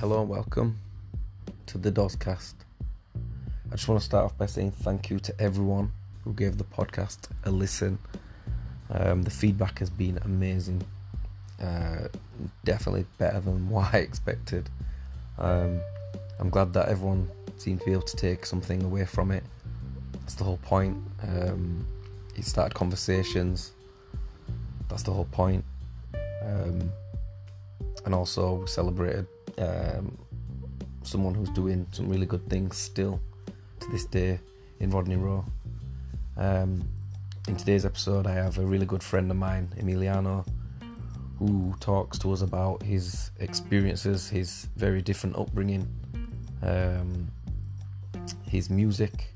Hello and welcome to the Dozcast. I just want to start off by saying thank you to everyone who gave the podcast a listen. Um, the feedback has been amazing. Uh, definitely better than what I expected. Um, I'm glad that everyone seemed to be able to take something away from it. That's the whole point. Um, it started conversations. That's the whole point. Um, and also we celebrated um, someone who's doing some really good things still to this day in Rodney Rowe. Um, in today's episode, I have a really good friend of mine, Emiliano, who talks to us about his experiences, his very different upbringing, um, his music,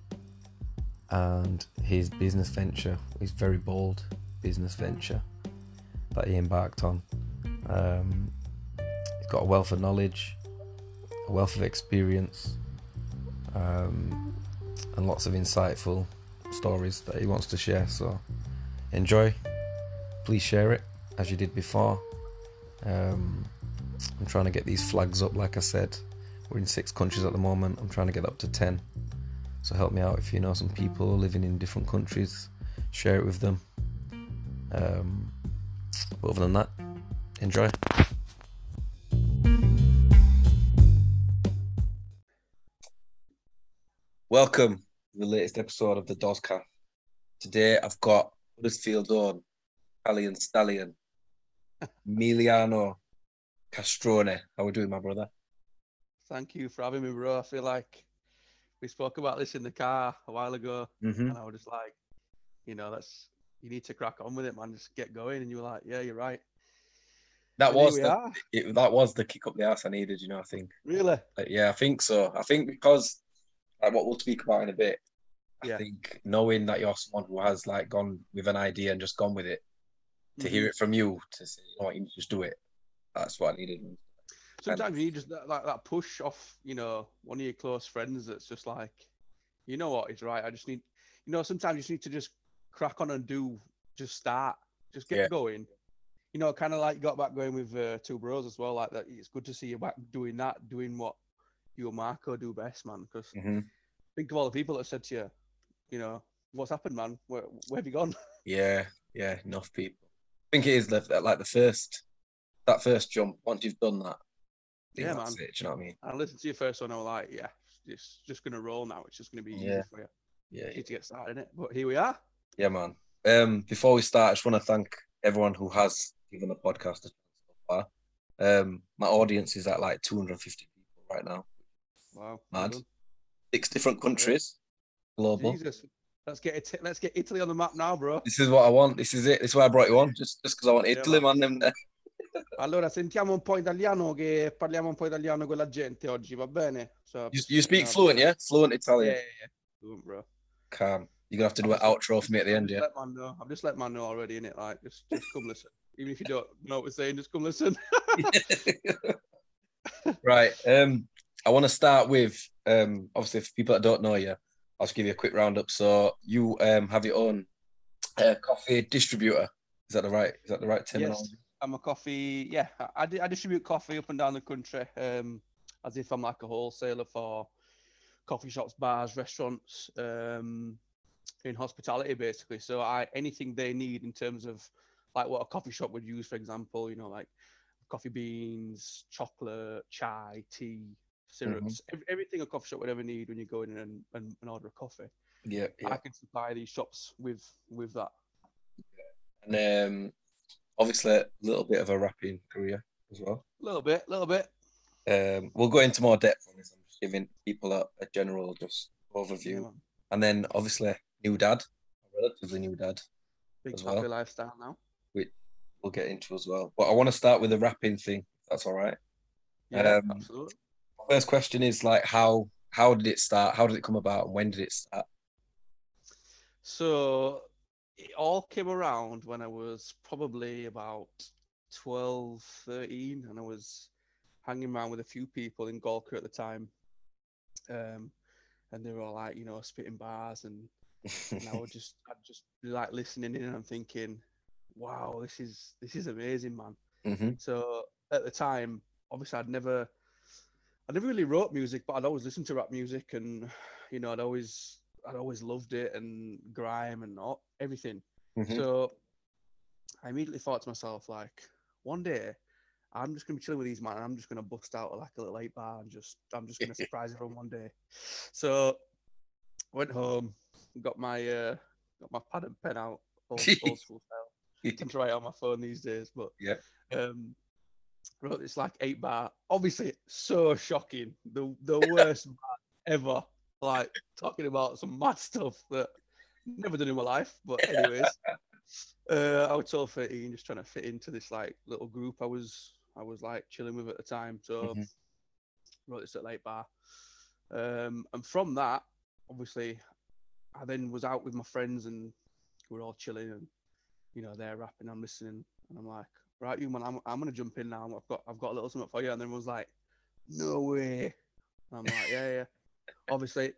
and his business venture, his very bold business venture that he embarked on. Um, he's got a wealth of knowledge, a wealth of experience, um, and lots of insightful stories that he wants to share. So enjoy. Please share it as you did before. Um, I'm trying to get these flags up, like I said. We're in six countries at the moment. I'm trying to get up to 10. So help me out if you know some people living in different countries. Share it with them. Um, but other than that, enjoy. Welcome to the latest episode of the Dozcast. Today I've got Huddersfield own Italian stallion, Emiliano Castroni. How are we doing, my brother? Thank you for having me, bro. I feel like we spoke about this in the car a while ago, Mm-hmm. and I was just like, you know, that's you need to crack on with it, man. Just get going. And you were like, yeah, you're right. That And was the, it, that was the kick up the ass I needed. You know, I think. Really? Like, yeah, I think so. I think because like what we'll speak about in a bit. I Yeah. think knowing that you're someone who has like gone with an idea and just gone with it, to hear Mhm. it from you, to say, you know what, you just do it. That's what I needed. Sometimes you need just that, like that push off, you know, one of your close friends that's just like, you know what, he's right. I just need, you know, sometimes you just need to just crack on and do, just start, just get Yeah. going. You know, kind of like you got back going with uh, two bros as well. Like that, it's good to see you back doing that, doing what you and Marco do best, man. Because hmm think of all the people that said to you, you know, what's happened, man? Where, where have you gone? Yeah, yeah, enough people. I think it is the, like the first, that first jump. Once you've done that, Yeah, man. it. Do you know what I mean? I listened to your first one. I was like, yeah, it's just gonna roll now. It's just gonna be easy Yeah. for you. Yeah, You need to get started in it. But here we are. yeah, man. Um, before we start, I just want to thank everyone who has given the podcast a chance so far. Um, my audience is at like 250 people right now. Wow. Mad. Six different countries, global. Jesus. Let's get it. Let's get Italy on the map now, bro. This is what I want. This is it. This is why I brought you on. Just just because I want Italy, man. Them Allora, sentiamo un po' italiano che parliamo un po' italiano con la gente oggi, va bene? So, You, you speak fluent, yeah? Fluent Yeah, Italian. yeah, yeah. Fluent, bro. Calm. You're gonna have to do an outro for me at the end, yeah. let man know. I've just let man know already in it. Like, just, just come listen. Even if you don't know what we're saying, just come listen. right. Um, I want to start with um, obviously for people that don't know you, I'll just give you a quick roundup. So you um have your own uh, coffee distributor. Is that the right? Is that the right terminology? Yes, I'm a coffee. Yeah, I, I, distribute coffee up and down the country, um, as if I'm like a wholesaler for coffee shops, bars, restaurants, um, in hospitality basically. So I anything they need in terms of like what a coffee shop would use, for example, you know, like coffee beans, chocolate, chai, tea, syrups, ev- everything a coffee shop would ever need when you go in and, and, and order a coffee. Yeah. I can supply these shops with with that. And um, obviously a little bit of a rapping career as well. A little bit, a little bit. Um, we'll go into more depth on this. I'm just giving people a, a general just overview, Yeah, and then obviously new dad, relatively new dad. Big coffee well. lifestyle now. Which We'll get into as well. But I want to start with the rapping thing. That's all right. Yeah, Um, absolutely. First question is like how how did it start? How did it come about? And when did it start? So it all came around when I was probably about 12, 13, and I was hanging around with a few people in Galker at the time. Um, and they were all like, you know, spitting bars, and, and I would just, I'd just be like listening in and I'm thinking, wow, this is this is amazing, man. hmm So at the time, obviously, I'd never I never really wrote music, but I'd always listened to rap music, and you know, I'd always I'd always loved it and grime and all, everything. Mhm. So I immediately thought to myself, like, one day I'm just gonna be chilling with these man. and I'm just gonna bust out like a little eight bar and just I'm just gonna surprise everyone one day. So went home, got my uh, got my pad and pen out, old, old school style. Didn't write on my phone these days, but Yeah. Um, wrote this like eight bar. Obviously, so shocking. The the worst bar ever. Like talking about some mad stuff that never done in my life. But anyways, uh, I was 12, 13, just trying to fit into this like little group I was I was like chilling with at the time. So Mhm. wrote this at late bar. Um, and from that, obviously, I then was out with my friends and we we're all chilling and you know they're rapping, I'm listening, and I'm like, right, you man, I'm I'm gonna jump in now. I've got I've got a little something for you. And then was like, no way. And I'm like, yeah, yeah. Obviously,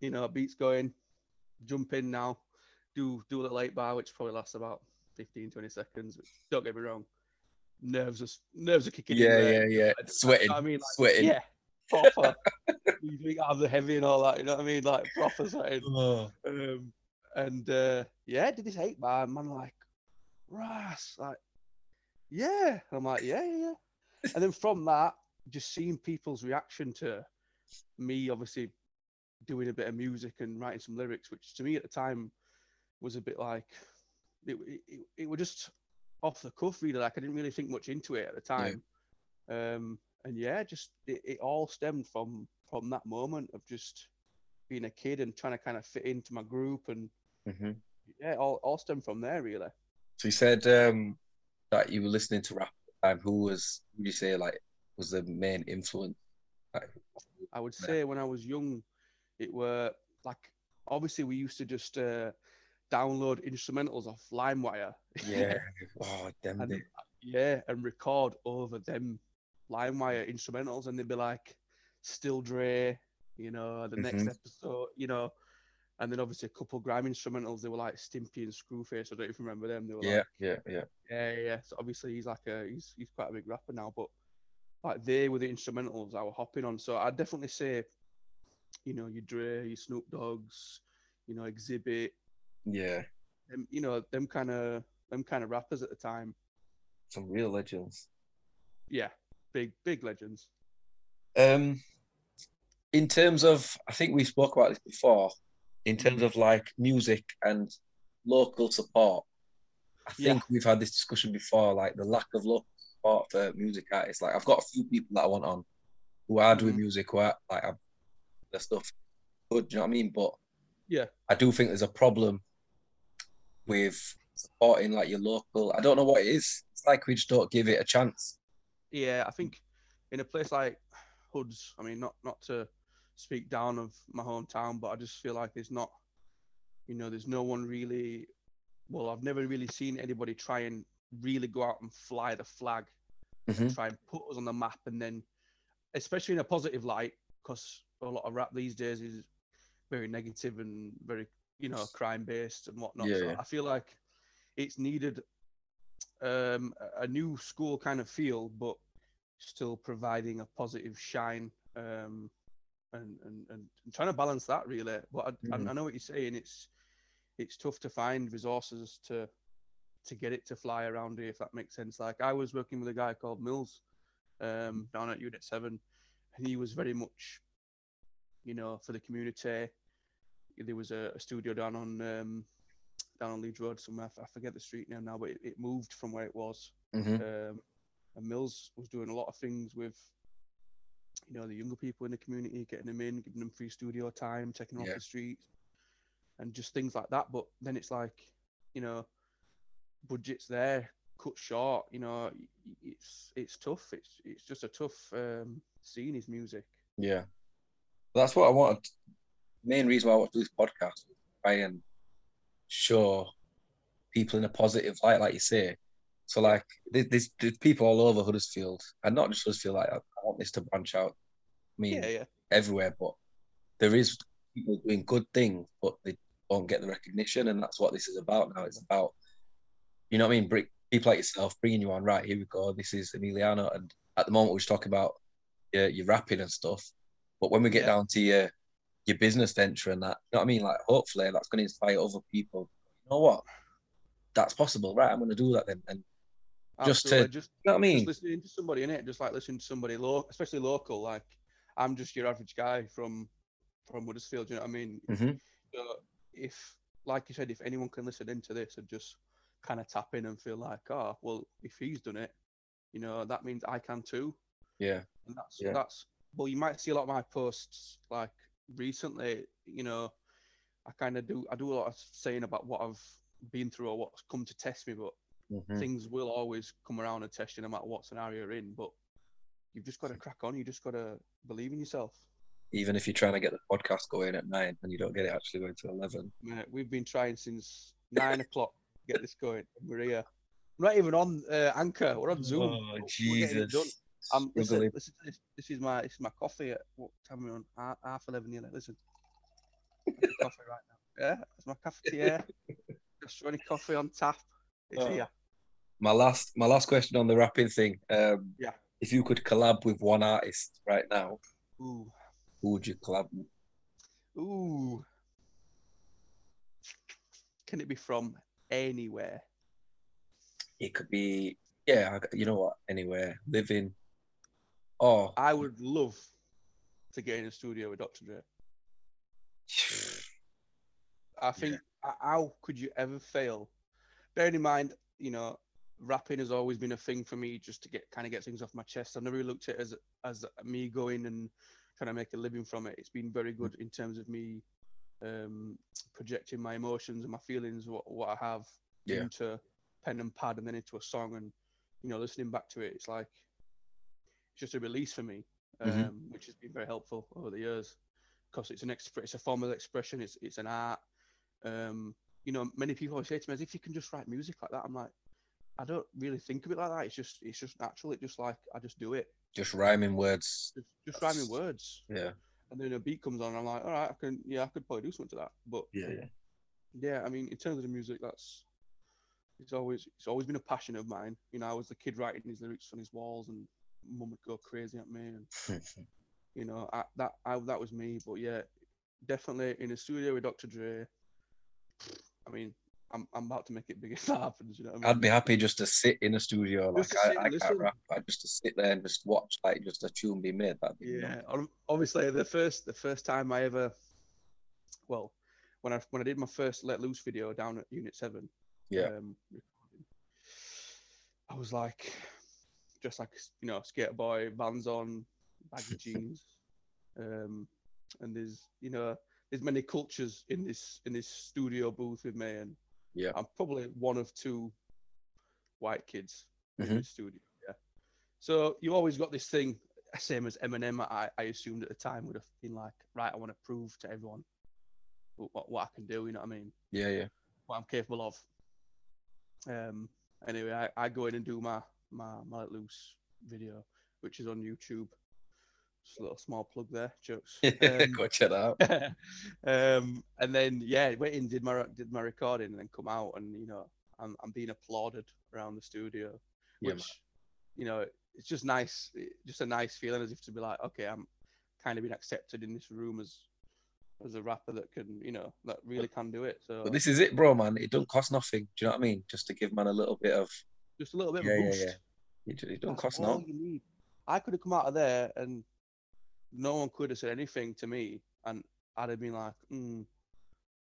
you know, beats going, jump in now, do do a little eight bar, which probably lasts about 15, 20 seconds. But don't get me wrong, nerves are nerves are kicking in. Yeah, there. yeah, yeah. I- Sweating, I mean, like, sweating. yeah, proper. you think I'm the heavy and all that, you know what I mean? Like proper sweating. Oh. Um, and uh, yeah, did this eight bar, man, like, Ras, like, yeah. And I'm like, yeah, yeah, yeah. And then from that, just seeing people's reaction to me, obviously doing a bit of music and writing some lyrics, which to me at the time was a bit like, it, it, it was just off the cuff, really. Like, I didn't really think much into it at the Yeah. time. Um, and yeah, just it, it all stemmed from from that moment of just being a kid and trying to kind of fit into my group and Mhm. yeah, all, all stemmed from there really. So you said um, that you were listening to rap at the time. Who was, would you say, like, was the main influence? Like, I would Yeah. say when I was young, it were like obviously we used to just uh, download instrumentals off LimeWire. yeah. oh, damn and, it. yeah, and record over them LimeWire instrumentals, and they'd be like Still Dre, you know, the next Mhm. episode, you know, and then obviously a couple grime instrumentals. They were like Stimpy and Screwface. I don't even remember them. They were Yeah, like, yeah, yeah. Yeah, yeah, yeah. So obviously he's like a he's he's quite a big rapper now, but like they were the instrumentals I were hopping on. So I'd definitely say, you know, your Dre, your Snoop Doggs, you know, Xzibit, Yeah. them, you know, them kind of them kind of rappers at the time. Some real legends. Yeah, big big legends. Um, in terms of, I think we spoke about this before. In terms of like music and local support, I Yeah. think we've had this discussion before. Like the lack of local support for music artists. Like I've got a few people that I want on who are doing Mhm. music, who are like I'm, their stuff good. Do you know what I mean? But Yeah. I do think there's a problem with supporting like your local. I don't know what it is. It's like we just don't give it a chance. Yeah, I think in a place like Hoods, I mean, not not to speak down of my hometown, but I just feel like there's not, you know, there's no one really. Well, I've never really seen anybody try and really go out and fly the flag, Mhm. try and put us on the map, and then, especially in a positive light, because a lot of rap these days is very negative and very, you know, crime based and whatnot. Yeah, so yeah. I feel like it's needed um, a- a new school kind of feel, but still providing a positive shine um, and, and, and trying to balance that really. But I, I, Mhm. I know what you're saying. It's it's tough to find resources to to get it to fly around here, if that makes sense. Like I was working with a guy called Mills um, down at Unit Seven, and he was very much, you know, for the community. There was a, a studio down on um, down on Leeds Road somewhere. I forget the street name now, but it, it moved from where it was. Mhm. Um, and Mills was doing a lot of things with, you know, the younger people in the community, getting them in, giving them free studio time, checking Yeah. off the streets, and just things like that. But then it's like, you know, budgets there cut short. You know, it's it's tough. It's it's just a tough um, scene. Is music. Yeah. That's what I wanted. Main reason why I want to do this podcast was try and show people in a positive light, like you say. So, like, there's, there's, people all over Huddersfield, and not just Huddersfield. Like, want this to branch out. I mean, Yeah, yeah, everywhere, but there is people doing good things, but they don't get the recognition, and that's what this is about now. It's about, you know what I mean? Bring, people like yourself bringing you on. Right, here we go. This is Emiliano, and at the moment we're talking about your your rapping and stuff. But when we get Yeah. down to your your business venture and that, you know what I mean? Like hopefully that's gonna inspire other people. You know what? That's possible, right? I'm gonna do that then. And Just to- just you know what I mean? just listening to somebody in it, just like listening to somebody local, especially local. Like I'm just your average guy from from Huddersfield. You know what I mean? Mhm. So if, like you said, if anyone can listen into this and just kind of tap in and feel like, oh, well, if he's done it, you know, that means I can too. Yeah. And that's Yeah. that's well, you might see a lot of my posts like recently. You know, I kind of do I do a lot of saying about what I've been through or what's come to test me, but Mhm. things will always come around and test you no matter what scenario you're in. But you've just got to crack on. You just got to believe in yourself. Even if you're trying to get the podcast going at nine and you don't get it actually going to eleven. Mate, we've been trying since nine o'clock to get this going. and We're here. Not even on uh, Anchor. We're on Zoom. Oh but we're getting it done. Jesus. Um, listen, listen this. This is my this is my coffee at what time are we on? Half, half eleven nearly. Listen, coffee right now. Yeah, it's my cafetiere. Just running coffee on tap. It's Oh. here. My last my last question on the rapping thing. Um Yeah. if you could collab with one artist right now, Ooh, who would you collab with? ooh. Can it be from anywhere? It could be yeah, you know what, anywhere. Living. Oh I would love to get in a studio with Dr. Dre. I think h- how could you ever fail? Bearing in mind, you know, rapping has always been a thing for me just to get kind of get things off my chest. I've never really looked at it as as me going and trying to make a living from it. It's been very good in terms of me um, projecting my emotions and my feelings, what what I have Yeah. into pen and pad, and then into a song, and you know, listening back to it, it's like it's just a release for me, um, Mhm. which has been very helpful over the years because it's an exp- it's a form of expression. It's it's an art. Um, you know, many people always say to me, "As if you can just write music like that." I'm like, I don't really think of it like that. It's just it's just natural. It just like I just do it. just rhyming words. Just, just rhyming words, Yeah. and then a beat comes on. And I'm like, all right, I can yeah, I could probably do something to that. But Yeah, yeah. yeah, I mean, in terms of the music, that's it's always it's always been a passion of mine. You know, I was the kid writing his lyrics on his walls, and mum would go crazy at me, and you know, I, that I, that was me. But yeah, definitely in a studio with Dr. Dre. I mean, I'm I'm about to make it big if that happens. You know what I mean? I'd be happy just to sit in a studio. Like I, I can't listen. rap. I just to sit there and just watch like just a tune be made. That'd be Yeah, ob- obviously the first the first time I ever, well, when I when I did my first Let Loose video down at Unit Seven, Yeah. um, I was like, just like you know, skater boy, Vans on, baggy jeans, um, and there's you know there's many cultures in this in this studio booth with me, and Yeah. I'm probably one of two white kids in Mhm. the studio. Yeah. So you always got this thing, same as Eminem. I, I assumed at the time would have been like, right, I want to prove to everyone what, what, what I can do. You know what I mean? Yeah, yeah. What I'm capable of. Um. Anyway, I, I go in and do my my my Let loose video, which is on YouTube. Just a little small plug there, jokes. Um, Go check that out. um, and then yeah, went in, did my did my recording, and then come out, and you know, I'm I'm being applauded around the studio, Yeah, which, you know, it's just nice, just a nice feeling as if to be like, okay, I'm kind of being accepted in this room as as a rapper that can, you know, that really can do it. So But this is it, bro, man. It don't cost nothing. Do you know what I mean? Just to give man a little bit of just a little bit yeah, of a yeah, boost. yeah. It, it don't That's cost all no. you need. I could have come out of there and no one could have said anything to me, and I'd have been like, mm,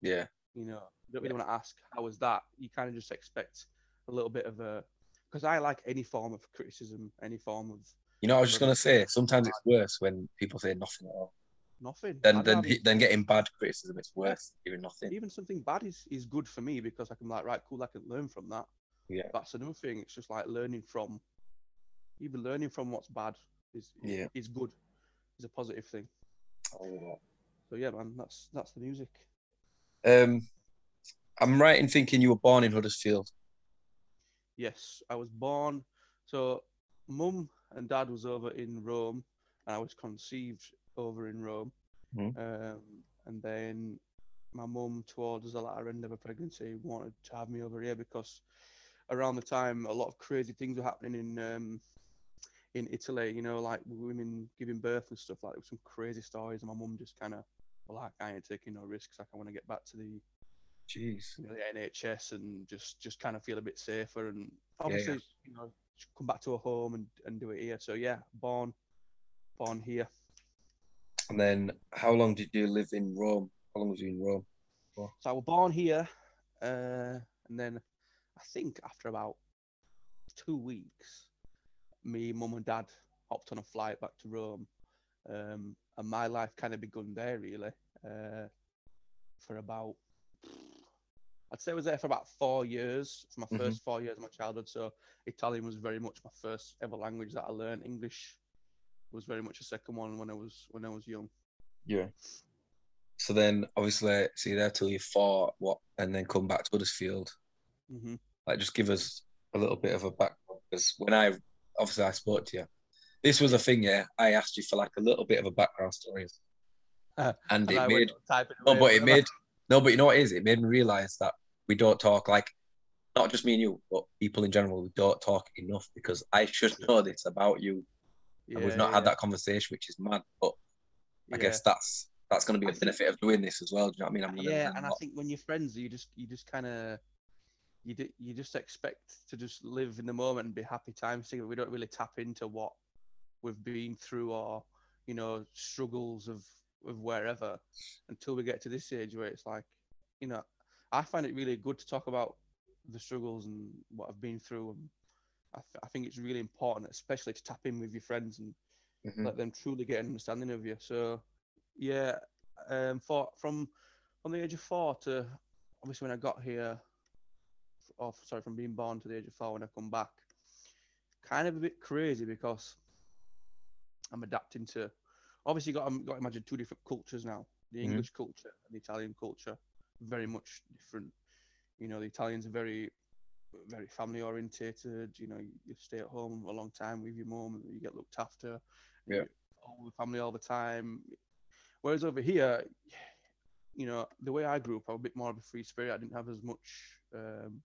Yeah. you know, you don't really want to ask how was that. You kind of just expect a little bit of a, because I like any form of criticism, any form of You know, I was just gonna say sometimes it's worse when people say nothing at all. nothing. Then then rather- then getting bad criticism, it's worse hearing nothing. even something bad is, is good for me because I can like right, cool, I can learn from that. Yeah. That's another thing. It's just like learning from, even learning from what's bad is Yeah. is good, is a positive thing. So yeah, man, that's that's the music. Um, I'm right in thinking you were born in Huddersfield. Yes, I was born. So, mum and dad was over in Rome, and I was conceived over in Rome. Mhm. Um, and then my mum, towards the latter end of her pregnancy, wanted to have me over here because around the time a lot of crazy things were happening in um, in Italy, you know, like women giving birth and stuff. Like there was some crazy stories, and my mum just kind of, well, like I ain't taking no risks. Like I want to get back to the, Jeez. you know, the NHS and just just kind of feel a bit safer and obviously, you know, come back to a home and and do it here. So yeah, born, born here. And then, how long did you live in Rome? How long was you in Rome? So I was born here, uh, and then I think after about two weeks, me, mum, and dad hopped on a flight back to Rome, um, and my life kind of begun there really. Uh, for about, I'd say I was there for about four years. For my Mhm. first four years of my childhood, so Italian was very much my first ever language that I learned. English was very much a second one when I was when I was young. Yeah. So then, obviously, see there till you fought what, and then come back to Huddersfield. hmm Like, just give us a little bit of a background because when I obviously I spoke to you, this was a thing. Yeah, I asked you for like a little bit of a background story, Uh, and And it I made typing no, but it made no, but you know what it is? It made me realize that we don't talk like not just me and you, but people in general. We don't talk enough because I should know this about you, and we've Yeah, not had that conversation, which is mad. But I yeah. guess that's that's going to be a benefit of doing this as well. Do you know what I mean? I'm yeah, and I think when you're friends, you just you just kind of you you just expect to just live in the moment and be happy times together. We don't really tap into what we've been through or you know struggles of of wherever until we get to this age where it's like you know I find it really good to talk about the struggles and what I've been through and I, th- I think it's really important especially to tap in with your friends and Mhm. let them truly get an understanding of you. So, yeah, um, for from from the age of four to obviously when I got here, or sorry, from being born to the age of four when I come back, kind of a bit crazy because I'm adapting to. Obviously, got got to imagine two different cultures now: the Mhm. English culture and the Italian culture, very much different. You know, the Italians are very very family orientated. You know, you stay at home a long time with your mum, you get looked after. Yeah. all the family all the time. Whereas over here, you know, the way I grew up, I was a bit more of a free spirit. I didn't have as much, um,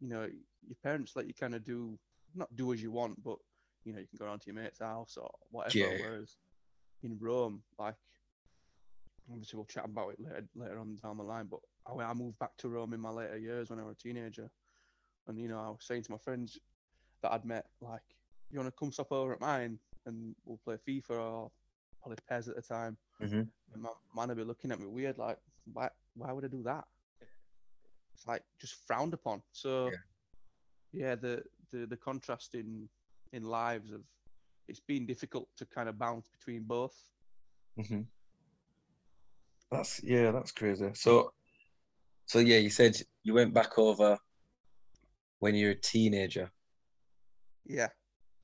you know, your parents let you kind of do, not do as you want, but, you know, you can go around to your mate's house or whatever. Yeah. Whereas in Rome, like, obviously we'll chat about it later, later on down the line, but I, I moved back to Rome in my later years when I was a teenager. And, you know, I was saying to my friends that I'd met, like, you want to come stop over at mine and we'll play FIFA or probably PES at the time. Mhm. And my man would be looking at me weird, like, why, why would I do that? It's like just frowned upon. So, Yeah. yeah, the, the, the contrast in, in lives of, it's been difficult to kind of bounce between both. Mm-hmm. That's yeah, that's crazy. So, so yeah, you said you went back over when you were a teenager. Yeah.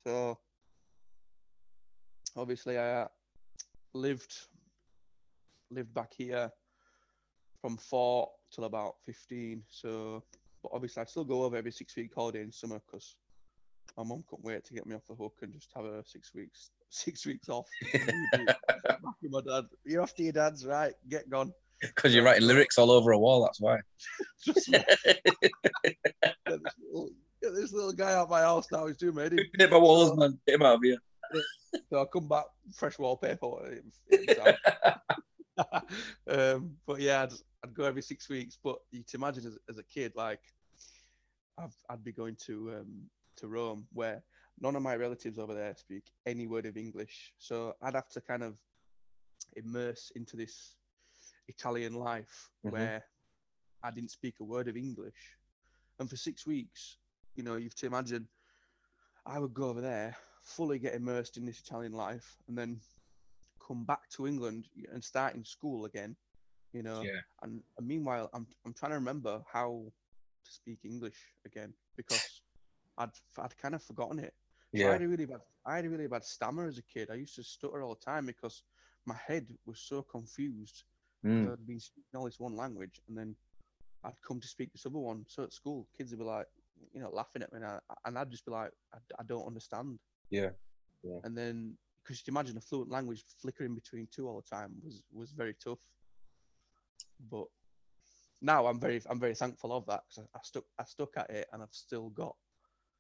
So obviously I uh, lived lived back here from four till about fifteen. So, but obviously I still go over every six week holiday in summer because my mum couldn't wait to get me off the hook and just have a six weeks six weeks off. My dad. You're off to your dad's, right? Get gone. Because you're writing lyrics all over a wall, that's why. Just get this, little, get this little guy out my house now. He's doing in. Hit my walls, man. Get him out of here. So I'll come back, fresh wallpaper. it- it. um, but yeah, I'd, I'd go every six weeks. But you can imagine as, as a kid, like I've, I'd be going to um, to Rome, where none of my relatives over there speak any word of English. So I'd have to kind of immerse into this Italian life Mhm. where I didn't speak a word of English. And for six weeks, you know, you have to imagine I would go over there, fully get immersed in this Italian life, and then come back to England and start in school again, you know. Yeah. And, and meanwhile, I'm I'm trying to remember how to speak English again because I'd I'd kind of forgotten it. So I had a really bad I had a really bad stammer as a kid. I used to stutter all the time because my head was so confused. Mm. I'd been speaking all this one language, and then I'd come to speak this other one. So at school, kids would be like, you know, laughing at me, and, I, and I'd just be like, I, I don't understand. Yeah, yeah. And then, because you imagine a fluent language flickering between two all the time was was very tough. But now I'm very I'm very thankful of that because I, I stuck I stuck at it, and I've still got,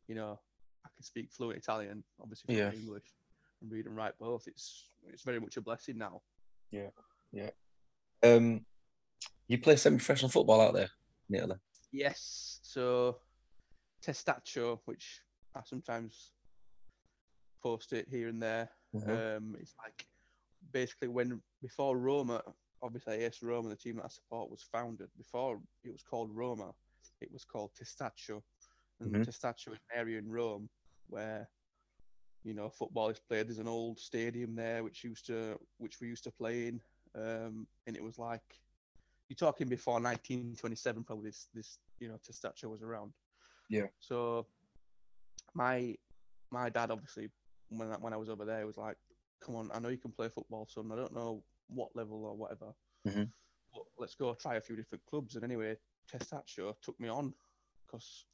you know, I can speak fluent Italian, obviously Yeah. English, and read and write both. It's it's very much a blessing now. Yeah, yeah. Um, you play semi-professional football out there, in Italy. Yes. So Testaccio, which I sometimes post it here and there. Mhm. Um, it's like basically when before Roma, obviously AS Roma, the team that I support, was founded. Before it was called Roma, it was called Testaccio, and Mhm. Testaccio is an area in Rome where you know football is played. There's an old stadium there which used to which we used to play in, um, and it was like you're talking before 1927, probably this this you know Testaccio was around. Yeah. So my my dad obviously when I, when I was over there it was like, "Come on, I know you can play football, son. I don't know what level or whatever, Mhm. but let's go try a few different clubs." And anyway, Testaccio took me on because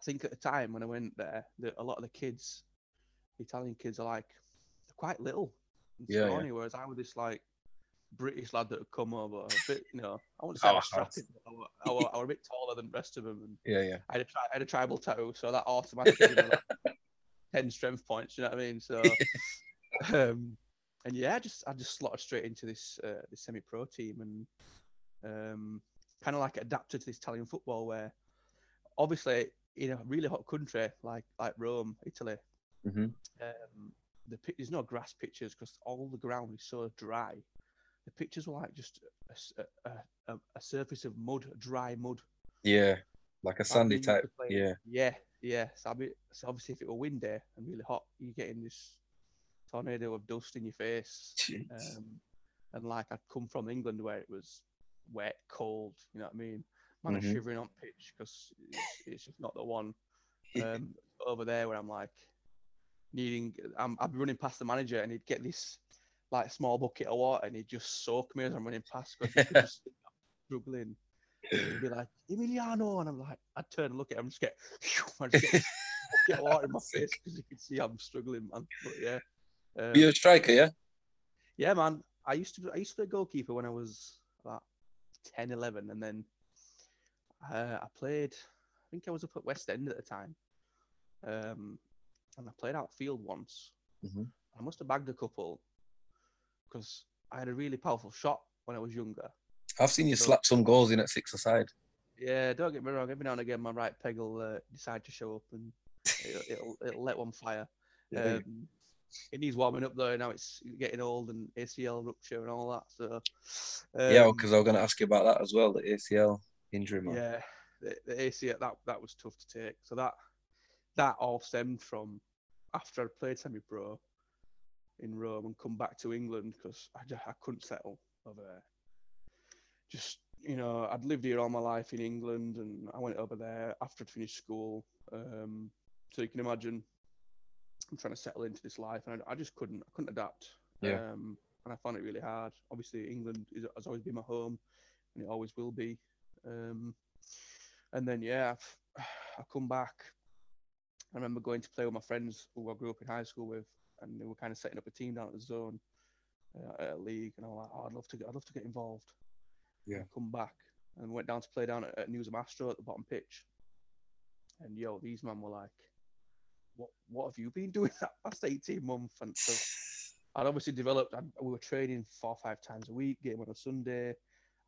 I think at the time when I went there, the, a lot of the kids, the Italian kids, are like they're quite little and Yeah, yeah. whereas I was this like British lad that had come over, a bit, you know, I wouldn't say I Oh, was strapping, but I, I, I a bit taller than the rest of them, and Yeah, yeah. I had a, tri- I had a tribal tattoo, so that automatically gave me like ten strength points. You know what I mean? So, um, and yeah, I just I just slotted straight into this uh, this semi-pro team, and um, kind of like adapted to this Italian football, where obviously in a really hot country like like Rome, Italy, hmm um, the there's no grass pitches because all the ground is so dry. The pitches were like just a surface of mud, dry mud. Yeah, like a sandy type. Yeah, Yeah, yeah. So, so obviously, if it were windy and really hot, you're getting this tornado of dust in your face. Um, and like I'd come from England where it was wet, cold. You know what I mean? Man, I'm Mhm. shivering on pitch because it's, it's just not the one. Um, over there where I'm like needing, I'm, I'd be running past the manager and he'd get this like small bucket of water and he'd just soak me as I'm running past because struggling. He'd be like, Emiliano, and I'm like, I'd turn and look at him just get, I just get of water in my face because you can see I'm struggling, man. But yeah, um, You're a striker, yeah? yeah, man. I used to I used to play goalkeeper when I was about 10, 11, and then uh, I played. I think I was up at West End at the time, um, and I played outfield once. Mhm. I must have bagged a couple because I had a really powerful shot when I was younger. I've seen you So- slap some goals in at six aside. Yeah, don't get me wrong. Every now and again, my right peg will uh, decide to show up and it'll, it'll, it'll let one fire. Yeah. Um, it needs warming up though. Now it's getting old and ACL rupture and all that. So yeah, um, because I was going to ask you about that as well, the ACL injury, man. yeah, the, the ACL that that was tough to take. So that that all stemmed from after I played semi-pro in Rome and come back to England because I just I couldn't settle over there. Just you know, I'd lived here all my life in England, and I went over there after I'd finished school. Um, so you can imagine, I'm trying to settle into this life, and I, I just couldn't, I couldn't adapt. Yeah. Um, and I found it really hard. Obviously, England is, has always been my home, and it always will be. Um, and then yeah, I've, I come back. I remember going to play with my friends who I grew up in high school with, and they were kind of setting up a team down at the zone, uh, at a league, and I'm like, oh, I'd love to get, I'd love to get involved. Yeah. Come back and went down to play down at, at Newsome Astro at the bottom pitch, and yo, these men were like, what, what have you been doing that past 18 months? And so I'd obviously developed. I'd, we were training four or five times a week, game on a Sunday.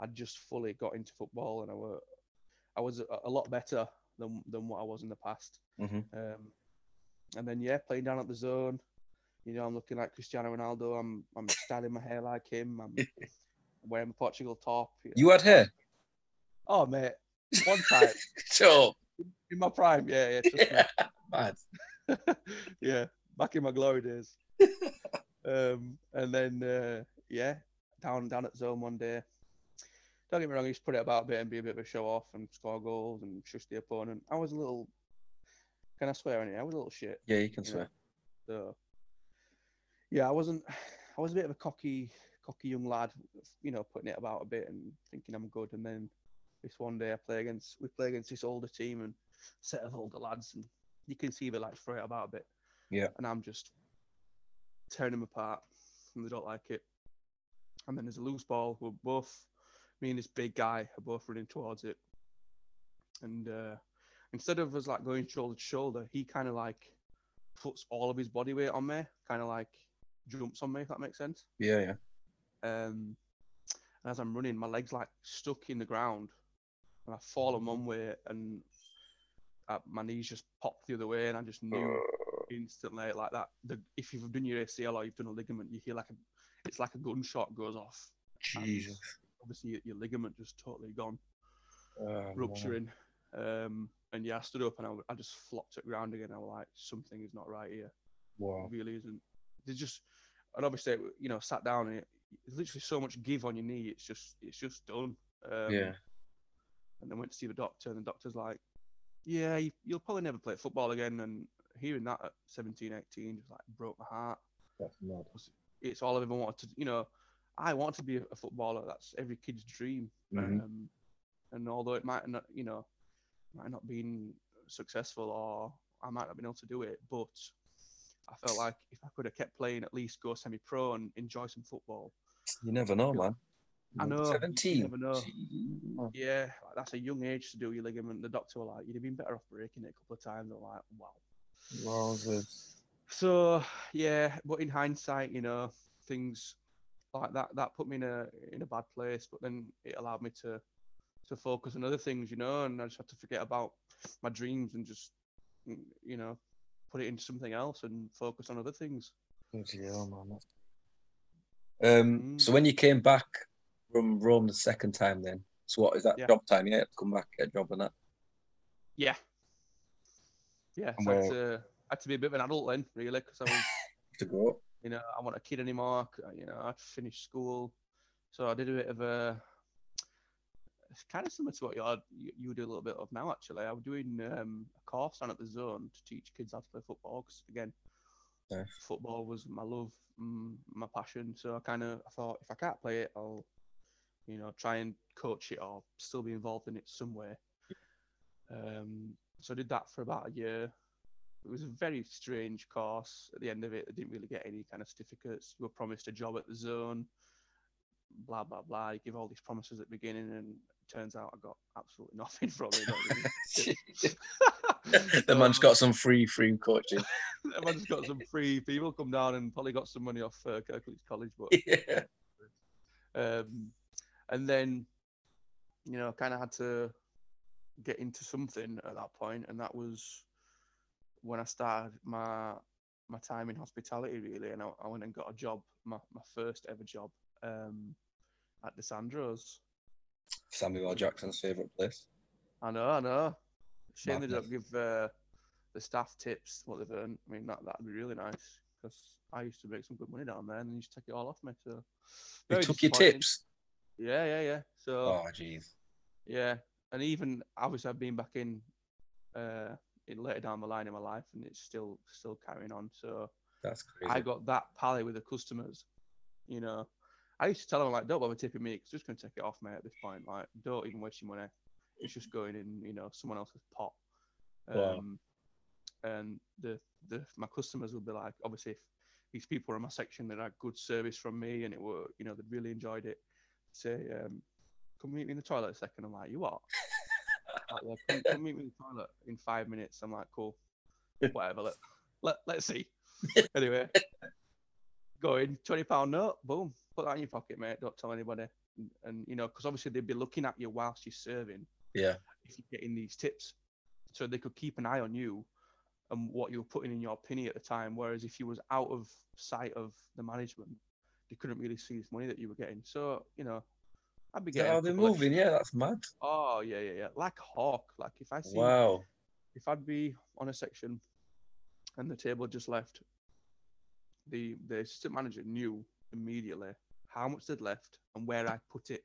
I'd just fully got into football, and I were, I was a, a lot better than than what I was in the past. Mhm. Um, and then yeah, playing down at the zone. You know, I'm looking like Cristiano Ronaldo. I'm I'm styling my hair like him. I'm wearing my Portugal top. You had hair? Oh mate, one time Sure. in my prime. Yeah, yeah. Me. Mad. yeah, back in my glory days. um, and then uh, yeah, down down at zone one day. Don't get me wrong, he just put it about a bit and be a bit of a show off and score goals and shush the opponent. I was a little. Can I swear on it? I was a little shit. Yeah, you can Yeah. swear. So yeah, I wasn't. I was a bit of a cocky, cocky young lad. You know, putting it about a bit and thinking I'm good. And then this one day I play against. We play against this older team and set of older lads, and you can see they're like throw it about a bit. Yeah. And I'm just tearing them apart, and they don't like it. And then there's a loose ball. We're both, me and this big guy are both running towards it. And uh, instead of us like going shoulder to shoulder, he kind of like puts all of his body weight on me, kind of like jumps on me, if that makes sense. Yeah, yeah. Um, and as I'm running, my legs like stuck in the ground, and I fall on one way, and uh, my knees just popped the other way, and I just knew instantly like that. The, if you've done your ACL or you've done a ligament, you hear like a, it's like a gunshot goes off. Jesus. Obviously, your, ligament just totally gone, Oh, rupturing. Um, and yeah, I stood up and I just flopped at ground again. I was like, something is not right here. Wow. It really isn't. There's just, and obviously, you know, sat down and it, there's literally so much give on your knee. It's just, it's just done. Um, yeah. And then went to see the doctor, and the doctor's like, "Yeah, you, you'll probably never play football again." And hearing that at 17, 18 just like broke my heart. That's mad. It's all I've ever wanted to, you know. I want to be a, footballer. That's every kid's dream. Mhm. Um, and although it might not, you know, might not been successful or I might not been able to do it, but I felt like if I could have kept playing, at least go semi-pro and enjoy some football. You never know, man. I know, you 17. never know. Gee. Yeah, like, that's a young age to do your ligament. The doctor were like, you'd have been better off breaking it a couple of times. I'm like, wow. So yeah, but in hindsight, you know, things like that that put me in a in a bad place. But then it allowed me to to focus on other things, you know, and I just had to forget about my dreams and just you know put it into something else and focus on other things. Hell, man. Um, Mm. so when you came back from Rome the second time, then, so what is that Yeah. job time? Yeah, to come back, get a job and that. Yeah. Yeah, so I had to, I had to be a bit of an adult then, really, because I was to go. you know, I want a kid anymore. You know, I'd finished school, so I did a bit of a. It's kind of similar to what you're, you you do a little bit of now. Actually, I was doing um, a course down at the zone to teach kids how to play football. Because again, Nice. football was my love, mm, my passion. So I kind of I thought if I can't play it, I'll, you know, try and coach it or still be involved in it some way. Um, so I did that for about a year. It was a very strange course. At the end of it, I didn't really get any kind of certificates. You were promised a job at the zone, blah blah blah. You give all these promises at the beginning, and turns out I got absolutely nothing from it. the man's got some free, free coaching. the man's got some free people come down and probably got some money off uh, Kirklees College, but yeah. um, and then you know kind of had to get into something at that point, and that was when I started my my time in hospitality really, and I, I went and got a job, my, my first ever job um, at Desandro's. Samuel. Jackson's favourite place. I know, I know. Shame they don't give uh, the staff tips what they've earned. I mean, that that'd be really nice because I used to make some good money down there, and then you just take it all off me. So They took your tips. Yeah, yeah, yeah. So Oh, jeez. yeah, and even obviously I've been back in, uh, in later down the line in my life, and it's still still carrying on. So That's crazy. I got that pally with the customers. You know, I used to tell them like, don't bother tipping me, 'cause just gonna take it off, mate. At this point, like, don't even waste your money. It's just going in, you know, someone else's pot. Wow. Um, and the the my customers would be like, obviously, if these people were in my section that had good service from me, and it were, you know, they really enjoyed it. Say, um, come meet me in the toilet a second. I'm like, you what? like, yeah, come, come meet me in the toilet in five minutes. I'm like, cool, whatever. Let, let let's see. anyway, going twenty pound note, boom, put that in your pocket, mate. Don't tell anybody. And, and you know, because obviously they'd be looking at you whilst you're serving yeah. if you're getting these tips, so they could keep an eye on you and what you were putting in your penny at the time. Whereas if you was out of sight of the management, they couldn't really see this money that you were getting. So you know, I'd be getting. a how they're moving? Yeah, that's mad. Oh yeah, yeah, yeah. Like hawk. Like if I see, Wow. if I'd be on a section, and the table just left, the the assistant manager knew immediately how much they'd left and where I put it,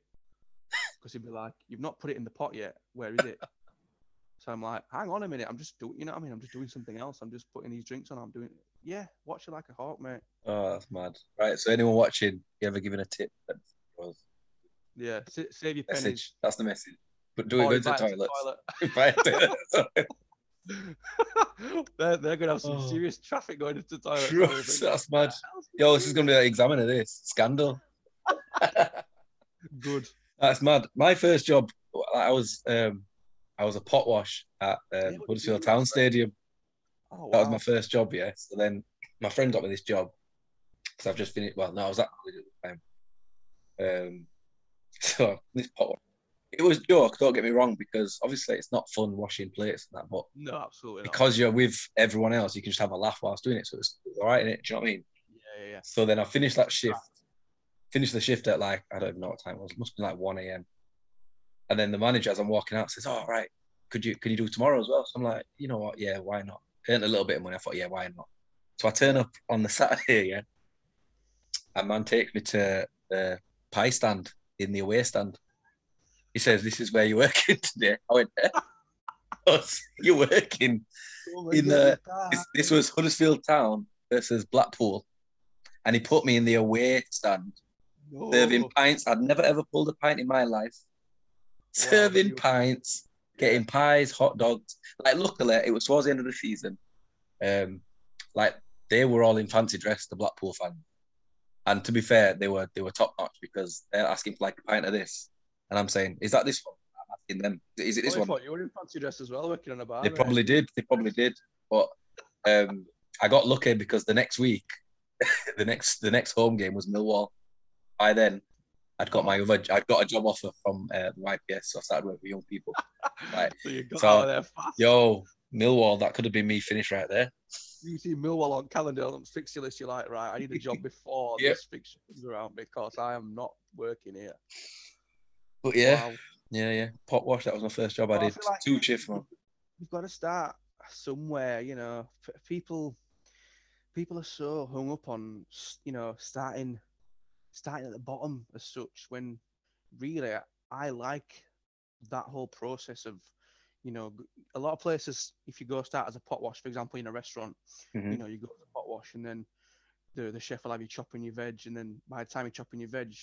because he'd be like, "You've not put it in the pot yet. Where is it?" so I'm like, "Hang on a minute. I'm just doing. You know what I mean? I'm just doing something else. I'm just putting these drinks on. I'm doing. Yeah, watch it like a hawk, mate. Oh, that's mad. Right. So, anyone watching, you ever given a tip? That's was Yeah, sa- save your pennies. message. That's the message. But do it or go to the toilet. toilet. Invite 'em to toilet. they're, they're gonna have some Oh. serious traffic going into the toilet. True, probably think, that's "What mad. Yo, this is going to be an examiner. This scandal. good. That's mad. My first job, I was um, I was a pot wash at um, what did you Huddersfield Town? Stadium. Oh, That was my first job, yeah. So then my friend got me this job because I've just finished. Well, no, I was at college at the time. Um, so this pot, it was a joke. Don't get me wrong, because obviously it's not fun washing plates and that, but No, absolutely not. because you're with everyone else, you can just have a laugh whilst doing it. So it's, it's all right, innit? Do you know what I mean? Yeah, yeah, yeah. So then I finished that shift, finished the shift at like, I don't even know what time it was, it must be like 1 a.m. And then the manager, as I'm walking out, says, Oh, right, could you could you do tomorrow as well? So I'm like, you know what, yeah, why not? Earned a little bit of money. I thought, yeah, why not? So I turn up on the Saturday, yeah. And man takes me to the pie stand in the away stand. He says, This is where you're working today. I went, eh? You're working Oh my in the- this, this was Huddersfield Town versus Blackpool. And he put me in the away stand, no. serving pints. I'd never ever pulled a pint in my life. Serving you- pints, getting pies, hot dogs. Like, luckily, it was towards the end of the season. Um, like they were all in fancy dress, the Blackpool fans. And to be fair, they were they were top notch because they're asking for like a pint of this, and I'm saying, is that this one? I'm asking them, is it this Oh, one? you were in fancy dress as well, working on a bar. They mate. probably did. They probably did. But um, I got lucky because the next week, the next the next home game was Millwall. By then, I'd got my other I'd got a job offer from uh, the YPS, so I started working with young people. Right. So you got So- out of there fast. Yo, Millwall, that could have been me finished right there. You see Millwall on calendar on fixture list, you're like, right, I need a job before Yep. this fixture comes around because I am not working here. But yeah, Wow. yeah, yeah. Pot wash. That was my first job I Well, I did. feel like- Two shifts, man. You've got to start somewhere, you know. People, people are so hung up on, you know, starting, starting at the bottom as such. When really, I like that whole process of, you know, a lot of places. If you go start as a pot wash, for example, in a restaurant, Mhm. you know, you go to the pot wash and then the the chef will have you chopping your veg, and then by the time you're chopping your veg,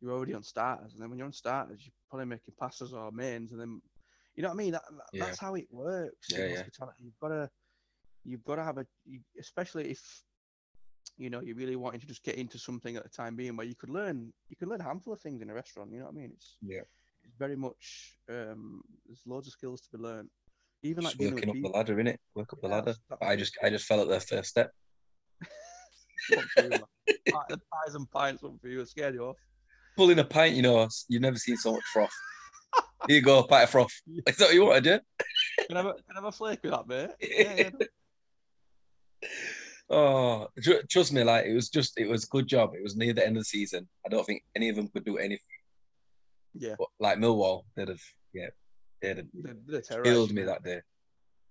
you're already on starters, and then when you're on starters, you're probably making pastas or mains, and then you know what I mean. That, that- Yeah. That's how it works. yeah. hospitality. You've got to, you've got to have a, especially if, you know, you're really wanting to just get into something at the time being where you could learn, you could learn a handful of things in a restaurant. You know what I mean? It's Yeah. it's very much um, there's loads of skills to be learned. Even like working up the ladder in it Work up the ladder. I just I just fell at the first step. One for you, man. Pi- the pies and pints one for you. Scared you off. Pulling a pint, you know, you've never seen so much froth. Here you go, pint of froth. Is that what you want to do? Can I have a, can I have a flake with that, mate? Yeah, yeah. Oh, tr- trust me, like it was just it was a good job. It was near the end of the season. I don't think any of them could do anything. yeah. But like Millwall, they'd have yeah, they'd have They, they terrorised killed me that day.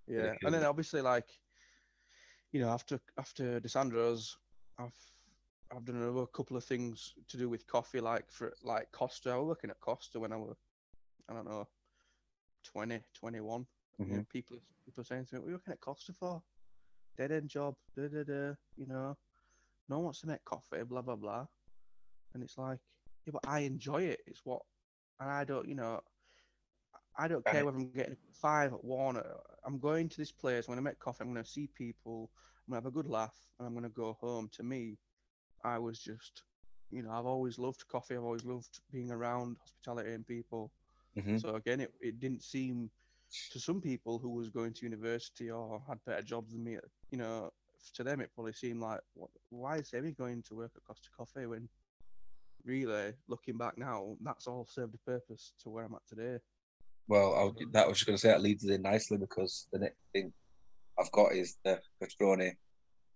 Yeah, and then me. obviously like, you know, after after Desandro's, I've I've done another couple of things to do with coffee, like for like Costa. I was working at Costa when I was, I don't know, 20, 21. You know, Mhm. people people are saying to me, "What are you working at Costa for? Dead end job, da da da." You know, no one wants to make coffee, blah blah blah. And it's like, yeah, but I enjoy it. It's what, and I don't, you know, I don't care whether I'm getting five at one. uh, I'm going to this place. I'm going to make coffee. I'm going to see people. I'm going to have a good laugh, and I'm going to go home. To me, I was just, you know, I've always loved coffee. I've always loved being around hospitality and people. Mhm. So again, it, it didn't seem to some people who was going to university or had better jobs than me, you know, to them it probably seemed like, what, why is Amy going to work at Costa Coffee when really looking back now, that's all served a purpose to where I'm at today. Well, I, was- that I was just going to say that leads in nicely because the next thing I've got is the Castroni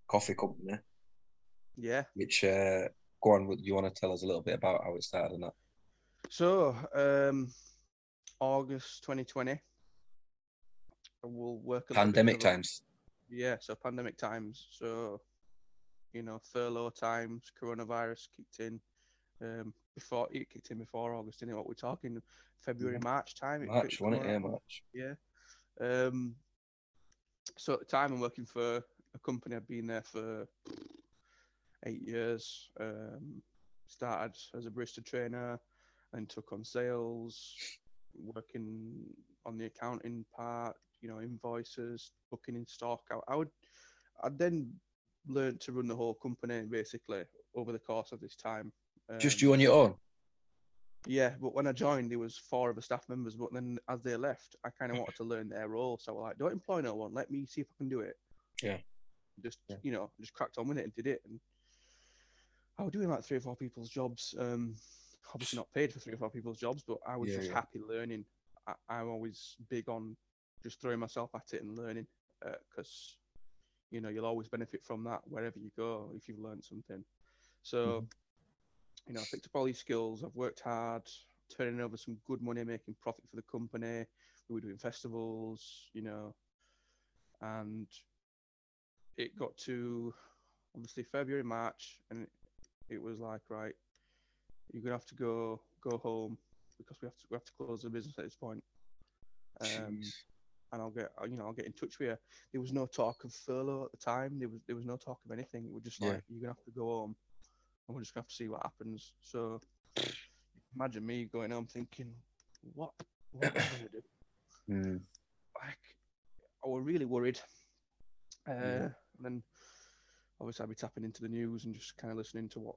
Coffee Company, Yeah. which uh, go on. would You want to tell us a little bit about how it started and that? So, um, August 2020, we'll work a little bit Pandemic times. Yeah, so pandemic times. So, you know, furlough times, coronavirus kicked in. Um, before it kicked in before August, didn't it? What we're talking February, March time. it March, wasn't it? Yeah. March. Yeah. Um, so at the time, I'm working for a company. I've been there for eight years. Um, started as a barista trainer and took on sales, working on the accounting part, you know, invoices, booking in stock. I, I would, I then learned to run the whole company basically over the course of this time. Just Um, you on your own. yeah, but when I joined, there was four other staff members. But then as they left, I kind of wanted to learn their role. So I was like, don't employ no one. Let me see if I can do it. Yeah. Just Yeah. you know, just cracked on with it and did it. And I was doing like three or four people's jobs. Um, obviously not paid for three or four people's jobs, but I was Yeah, just yeah. happy learning. I, I'm always big on just throwing myself at it and learning, because you know you'll always benefit from that wherever you go if you've learned something. So, Mhm. you know, I picked up all these skills. I've worked hard, turning over some good money, making profit for the company. We were doing festivals, you know, and it got to obviously February, March, and it, it was like, right, you're gonna have to go go home because we have to we have to close the business at this point. Um. And I'll get you know I'll get in touch with you. There was no talk of furlough at the time. There was there was no talk of anything. It was just Yeah. like you're gonna have to go home, and we're just gonna have to see what happens. So imagine me going home thinking, what what am I gonna do? Mm. Like I was really worried. Uh, Yeah. And then obviously I'd be tapping into the news and just kind of listening to what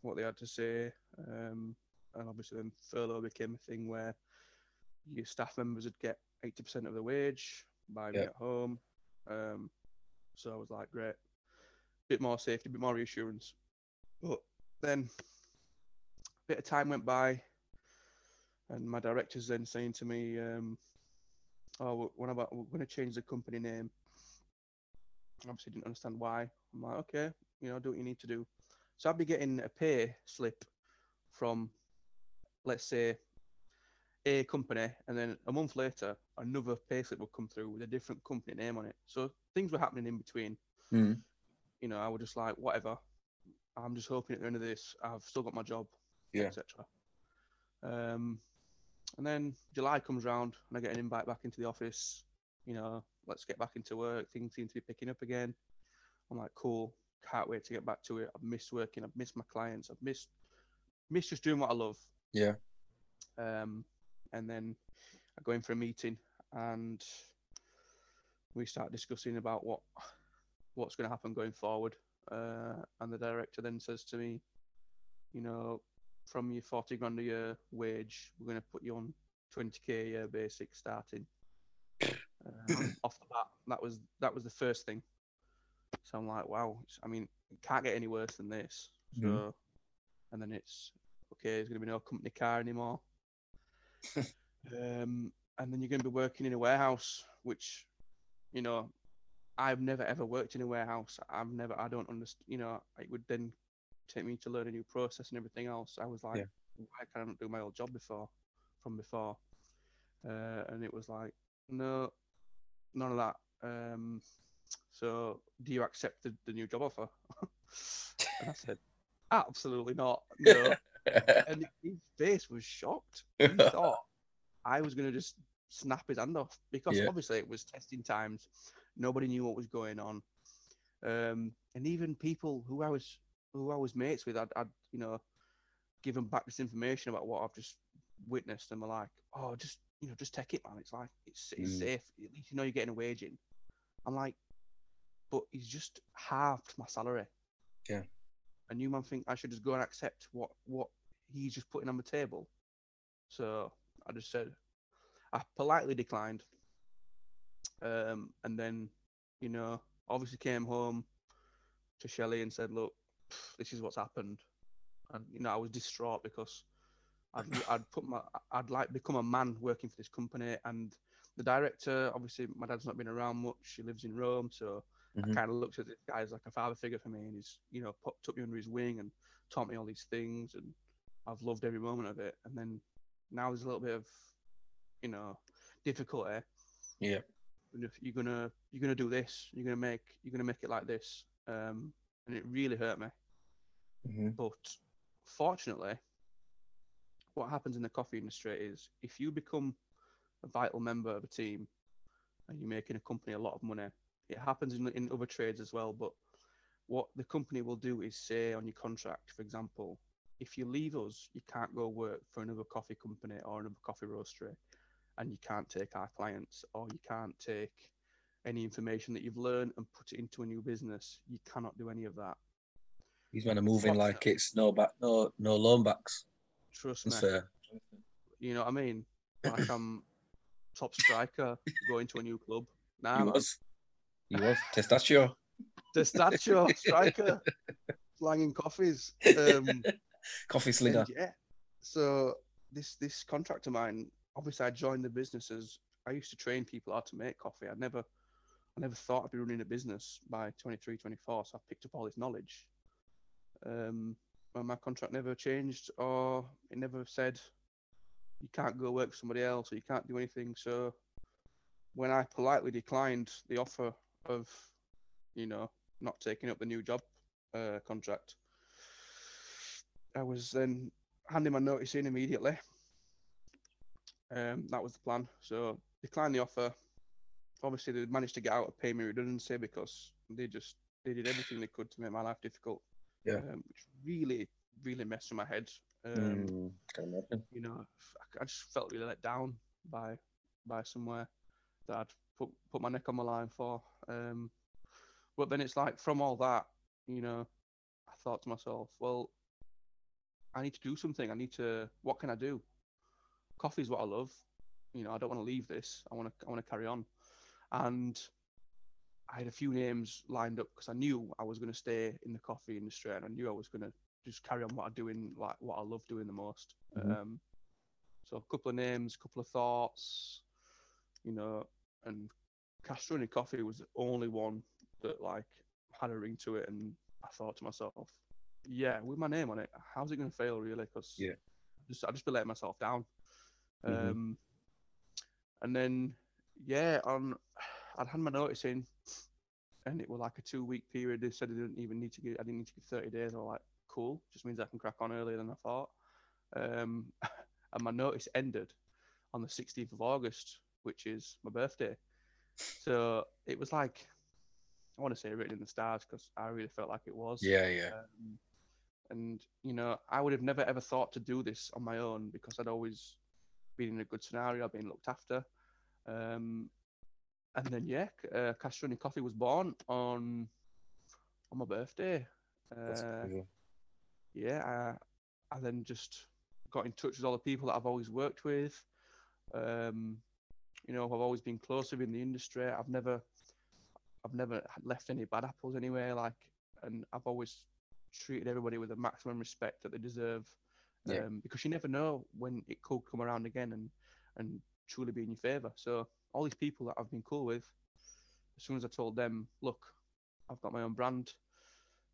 what they had to say. Um, and obviously then furlough became a thing where your staff members would get 80% of the wage by being Yep. at home. Um, so I was like, great, bit more safety, bit more reassurance. But then a bit of time went by, and my director's then saying to me, um, "Oh, what about we're going to change the company name?" I obviously, didn't understand why. I'm like, okay, you know, do what you need to do. So I'd be getting a pay slip from, let's say, a company, and then a month later, another pay slip would come through with a different company name on it. So things were happening in between. Mm. You know, I was just like, whatever. I'm just hoping at the end of this, I've still got my job, Yeah. etc. Um, and then July comes round, and I get an invite back into the office. You know, let's get back into work. Things seem to be picking up again. I'm like, cool. Can't wait to get back to it. I've missed working. I've missed my clients. I've missed missed just doing what I love. Yeah. Um, and then I go in for a meeting, and we start discussing about what what's going to happen going forward. Uh, and the director then says to me, you know, from your 40 grand a year wage, we're going to put you on 20k a year basic starting. Um, off the bat, that was that was the first thing. So I'm like, wow. I mean, it can't get any worse than this. So, Mhm. and then it's okay. There's going to be no company car anymore. Um, and then you're going to be working in a warehouse, which, you know, I've never ever worked in a warehouse. I've never. I don't understand. You know, it would then take me to learn a new process and everything else. I was like, Yeah. why can't I not do my old job before, from before? Uh, and it was like, no, none of that. Um, so, do you accept the, the new job offer? and I said, absolutely not. No. and his face was shocked. He thought I was going to just snap his hand off because Yeah. obviously it was testing times. Nobody knew what was going on. Um, and even people who I was who I was mates with, I'd, I'd you know give them back this information about what I've just witnessed, and they're like, "Oh, just you know, just take it, man. It's like it's it's Mm. safe. At least you know you're getting a wage in." I'm like, "But he's just halved my salary." Yeah. And you man think I should just go and accept what what he's just putting on the table? So I just said, I politely declined. Um, and then, you know, obviously came home to Shelley and said, look, this is what's happened. And, you know, I was distraught because I'd, I'd put my, I'd like become a man working for this company. And the director, obviously, my dad's not been around much. She lives in Rome. So I Mhm. kind of looked at this guy as like a father figure for me. And he's, you know, put, took me under his wing and taught me all these things. And I've loved every moment of it. And then now there's a little bit of, you know, difficulty Yeah. and if you're gonna you're gonna do this, you're gonna make you're gonna make it like this, um, and it really hurt me. Mhm. But fortunately, what happens in the coffee industry is if you become a vital member of a team and you're making a company a lot of money, it happens in, in other trades as well. But what the company will do is say on your contract, for example, if you leave us, you can't go work for another coffee company or another coffee roastery, and you can't take our clients or you can't take any information that you've learned and put it into a new business. You cannot do any of that. He's going to move in like it's no back, no, no loan backs. Trust me. fair. You know what I mean? Like I'm top striker going to a new club. Nah, man. was. He was Testaccio. Testaccio striker, slanging coffees. Um, Coffee slinger. yeah, so this this contract of mine, obviously, I joined the business as I used to train people how to make coffee. I never, I never thought I'd be running a business by 23, 24. So I picked up all this knowledge. Um, and my contract never changed, or it never said you can't go work for somebody else or you can't do anything. So when I politely declined the offer of, you know, not taking up the new job uh, contract, I was then handing my notice in immediately. Um, that was the plan. So declined the offer. Obviously, they managed to get out of pay me redundancy because they just they did everything they could to make my life difficult. Yeah. Um, which really, really messed with my head. Um, Mm, you know, I- I just felt really let down by by somewhere that I'd put put my neck on the line for. Um, but then it's like from all that, you know, I thought to myself, well, I need to do something. I need to. What can I do? Coffee is what I love. You know, I don't want to leave this. I want to. I want to carry on. And I had a few names lined up because I knew I was going to stay in the coffee industry, and I knew I was going to just carry on what I doing, like what I love doing the most. Mhm. Um, so a couple of names, a couple of thoughts, you know, and Castroni Coffee was the only one that like had a ring to it, and I thought to myself, yeah, with my name on it, how's it going to fail really? Because Yeah. just I just be letting myself down. Mhm. Um, and then yeah, on I'd hand my notice in, and it was like a two week period. They said they didn't even need to give. I didn't need to give thirty days. I was like, cool, just means I can crack on earlier than I thought. Um, and my notice ended on the sixteenth of August, which is my birthday. So it was like I want to say written in the stars because I really felt like it was. Yeah, yeah. Um, and you know, I would have never ever thought to do this on my own because I'd always been in a good scenario, been looked after. Um, and then yeah, uh, Castroni Coffee was born on on my birthday. Uh, yeah, I, I then just got in touch with all the people that I've always worked with. Um, you know, I've always been close with in the industry. I've never, I've never left any bad apples anywhere. Like, and I've always treated everybody with the maximum respect that they deserve. Yeah. Um, because you never know when it could come around again and and truly be in your favor. So all these people that I've been cool with, as soon as I told them, look, I've got my own brand.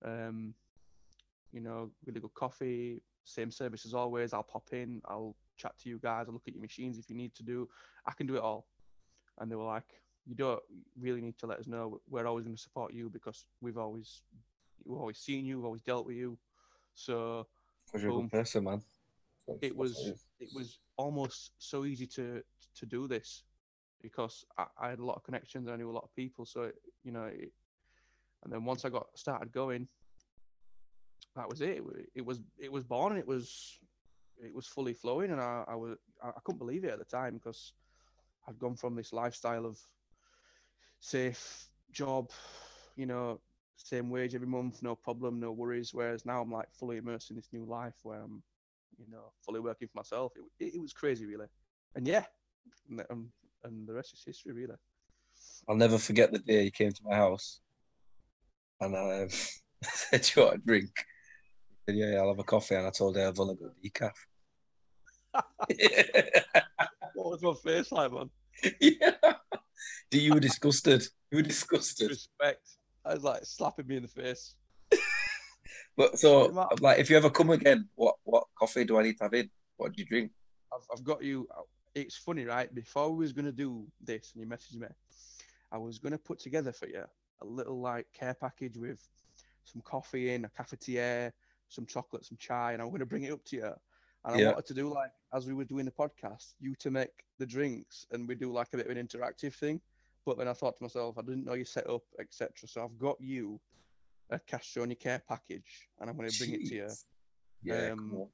Um, you know, really good coffee, same service as always. I'll pop in, I'll chat to you guys, I'll look at your machines if you need to do. I can do it all. And they were like, you don't really need to let us know. We're always going to support you because we've always, we've always seen you, we've always dealt with you. So Because you're a good person, man. That's- it was is. it was almost so easy to to do this because I, I had a lot of connections and I knew a lot of people. So it, you know, it, and then once I got started going, that was it. It, was it was born and it was it was fully flowing, and I, I was I, couldn't believe it at the time because I'd gone from this lifestyle of safe job, you know, same wage every month, no problem, no worries. Whereas now I'm like fully immersed in this new life where I'm, you know, fully working for myself. It, it, it was crazy, really. And yeah, and, um, and the rest is history, really. I'll never forget the day you came to my house and I said, you want a drink? Said, yeah, yeah, I'll have a coffee. And I told her I've only got decaf. What was my face like, man? yeah. You were disgusted. You were disgusted. Respect. I was like slapping me in the face. But so, like, if you ever come again, what what coffee do I need to have in? What do you drink? I've, I've got you. Uh, it's funny, right? Before we was gonna do this, and you messaged me, I was gonna put together for you a little like care package with some coffee in, a cafetiere, some chocolate, some chai, and I'm gonna bring it up to you. And I wanted to do like as we were doing the podcast, you to make the drinks, and we do like a bit of an interactive thing. But then I thought to myself, I didn't know you set up, etc. So I've got you a Castroni care package, and I'm gonna bring it to you. Yeah, Um, on.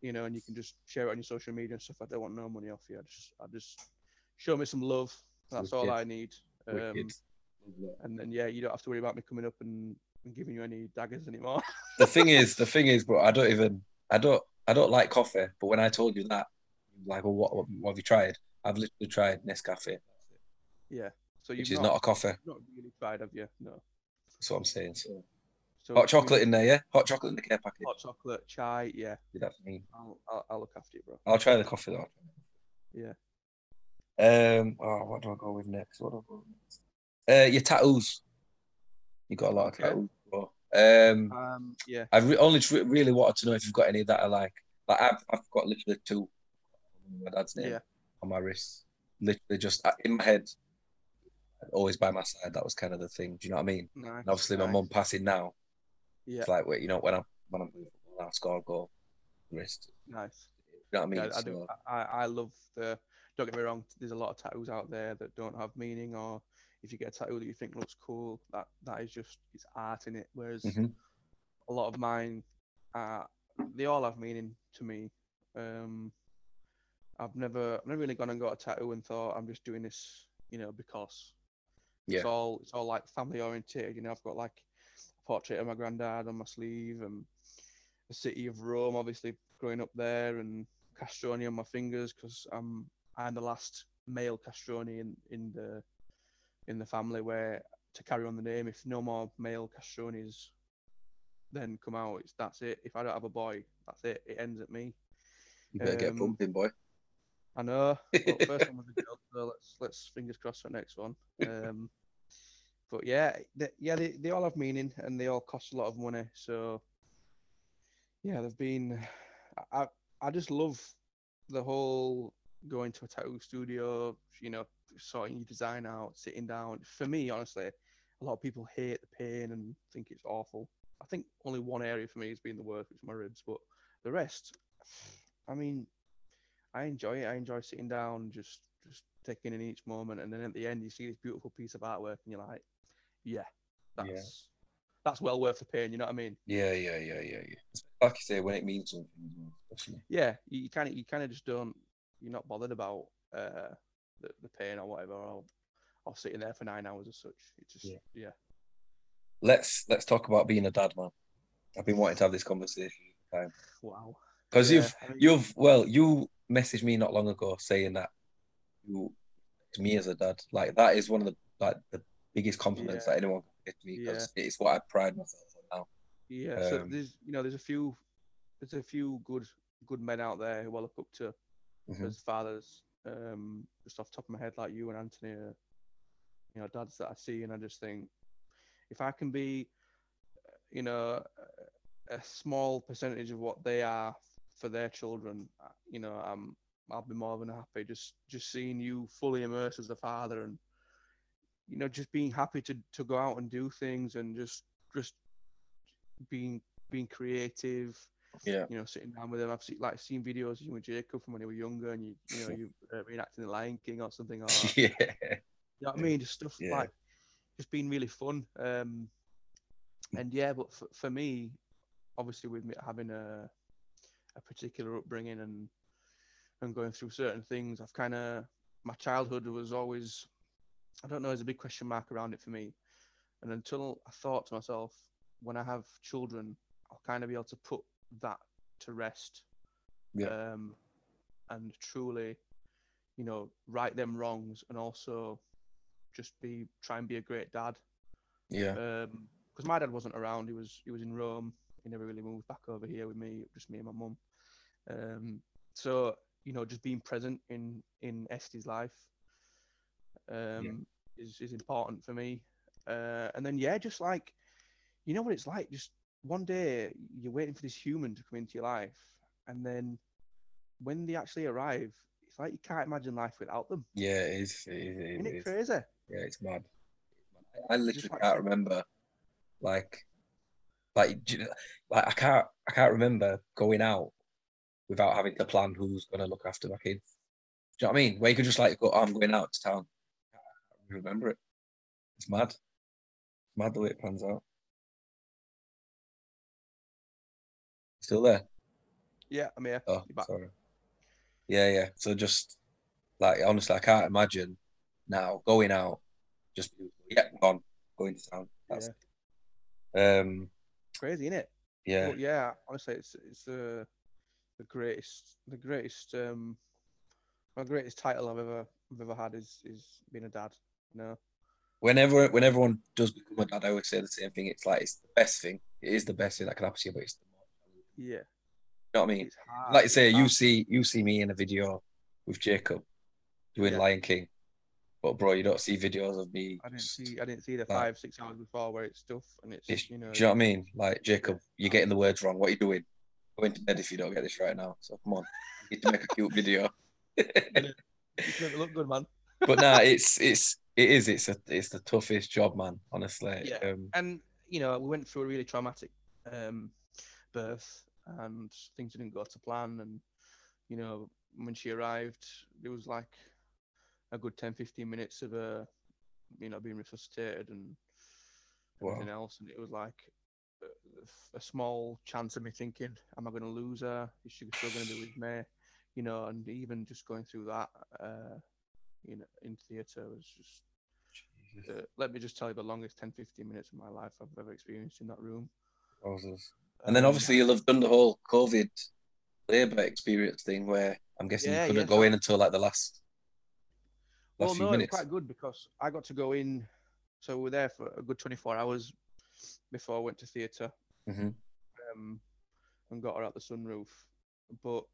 you know, and you can just share it on your social media and stuff. I don't want no money off you. I just, I just show me some love. That's all I need. Um, and then yeah, you don't have to worry about me coming up and, and giving you any daggers anymore. the thing is, the thing is, bro, I don't even, I don't, I don't like coffee. But when I told you that, like, well, what, what, what have you tried? I've literally tried Nescafe. yeah. So you've which is not, not a coffee. not really tried, have you? No. That's what I'm saying. So So hot chocolate in there, yeah. Hot chocolate in the care packet. hot chocolate, chai. Yeah, Do that for me. I'll, I'll, I'll look after you, bro. I'll try the coffee though. Yeah. Um. Oh, what do I go with next? What do I go with next? Uh, your tattoos. You got a lot Okay. of tattoos, bro. Um, Um, yeah. I re- only tr- really wanted to know if you've got any that are like, like I've, I've got literally two. My dad's name Yeah. on my wrist. Literally just uh, in my head. Always by my side. That was kind of the thing. Do you know what I mean? Nice. And obviously, my nice. mum passing now. Yeah. It's like, wait, you know, when I'm when I'm playing football, I'll score a goal. Wrist. Nice. You know what I mean? Yeah, I do. So, I, I love the. Don't get me wrong. There's a lot of tattoos out there that don't have meaning, or if you get a tattoo that you think looks cool, that that is just it's art in it. Whereas Mhm. a lot of mine, uh, they all have meaning to me. Um, I've never, I've never really gone and got a tattoo and thought I'm just doing this, you know, because Yeah. it's all it's all like family oriented. You know, I've got like a portrait of my granddad on my sleeve and the city of Rome, obviously growing up there, and Castroni on my fingers because I'm I'm the last male Castroni in in the in the family where to carry on the name. If no more male Castronis then come out, it's that's it. If I don't have a boy, that's it. It ends at me. you better get um, pumping, boy. I know. But first one was a girl, so let's let's fingers crossed for the next one. Um, but yeah, they, yeah, they, they all have meaning and they all cost a lot of money. So yeah, they've been. I I just love the whole going to a tattoo studio. You know, sorting your design out, sitting down. For me, honestly, a lot of people hate the pain and think it's awful. I think only one area for me has been the worst, which is my ribs, but the rest, I mean, I enjoy it. I enjoy sitting down, just just taking in each moment, and then at the end you see this beautiful piece of artwork, and you're like, yeah, that's Yeah. that's well worth the pain. You know what I mean? Yeah, yeah, yeah, yeah, yeah. Like you say, when it means something, especially. Yeah, you kind of you kind of just don't. You're not bothered about uh, the the pain or whatever, or or sitting there for nine hours or such. It's just Yeah. yeah. Let's let's talk about being a dad, man. I've been wanting to have this conversation Wow. because Yeah, you've I mean- you've well you messaged me not long ago saying that you to me as a dad like that is one of the like the biggest compliments Yeah. that anyone can give me because it's what I pride myself on now. Yeah, so Um, there's you know there's a few there's a few good good men out there who I look up to Mhm. as fathers. Um, just off top of my head, like you and Anthony, are, you know, dads that I see, and I just think if I can be, uh, you know, a- small percentage of what they are for their children, uh, you know, I'm I'll be more than happy. Just just seeing you fully immersed as a father, and you know, just being happy to to go out and do things, and just just being being creative Yeah, you know, sitting down with them. I've seen like seen videos of you and Jacob from when you were younger, and you you know you uh, reenacting the Lion King or something. Or, you yeah, know what I mean? Just stuff Yeah. like just being really fun. Um, and yeah, but for, for me, obviously with me having a a particular upbringing and and going through certain things, I've kind of my childhood was always I don't know, there's a big question mark around it for me. And until I thought to myself, when I have children, I'll kind of be able to put that to rest. Yeah. Um, and truly, you know, right them wrongs and also just be try and be a great dad. yeah, Um, because my dad wasn't around. He was he was in Rome. He never really moved back over here with me, just me and my mum. Um, so you know, just being present in in Este's life um, is is important for me. Uh, and then yeah, just like you know what it's like. Just one day you're waiting for this human to come into your life, and then when they actually arrive, it's like you can't imagine life without them. yeah. It is. It is. It Isn't it is. crazy? Yeah, it's mad. I literally can't saying- remember, like, like, you know- like I can't, I can't remember going out without having to plan who's gonna look after my kids. Do you know what I mean? Where you could just like go, oh, I'm going out to town. I remember it. It's mad. It's mad the way it pans out. Still there? Yeah, I'm here. Oh, sorry. Yeah, yeah. So just like honestly, I can't imagine now going out. Just yeah, gone, going to town. That's um, Crazy, isn't it? yeah, But yeah, honestly, it's it's the the greatest the greatest um my greatest title I've ever I've ever had is is being a dad. You know, whenever when everyone does become a dad, I always say the same thing. It's like it's the best thing. It is the best thing that can happen to you, but it's the. Yeah. You know what I mean? Hard. Like you say, you see you see me in a video with Jacob doing Yeah. Lion King, but bro, you don't see videos of me. I didn't see I didn't see the like- five six hours before where it's tough and it's, It's- you know Do you know what I mean? Like Jacob, you're getting the words wrong. What are you doing? Going to bed if you don't get this right now. So come on, you need to make a cute video. it look good, man. but nah, it's it's it is it's a it's the toughest job, man. Honestly. Yeah. Um, And you know we went through a really traumatic um, birth and things didn't go to plan. And you know when she arrived there was like a good 10 15 minutes of her you know being resuscitated and Wow. everything else. And it was like a, a small chance of me thinking am i going to lose her? Is she still going to be with me? You know and even just going through that uh you know in theater was just uh, let me just tell you the longest 10 15 minutes of my life i've ever experienced in that room. Roses. And then Um, obviously you'll have done the whole COVID labour experience thing where I'm guessing Yeah, you couldn't yeah. go in until like the last last well few no minutes. it's quite good because i got to go in so we were there for a good 24 hours before i went to theater Mhm. um, and got her out the sunroof. But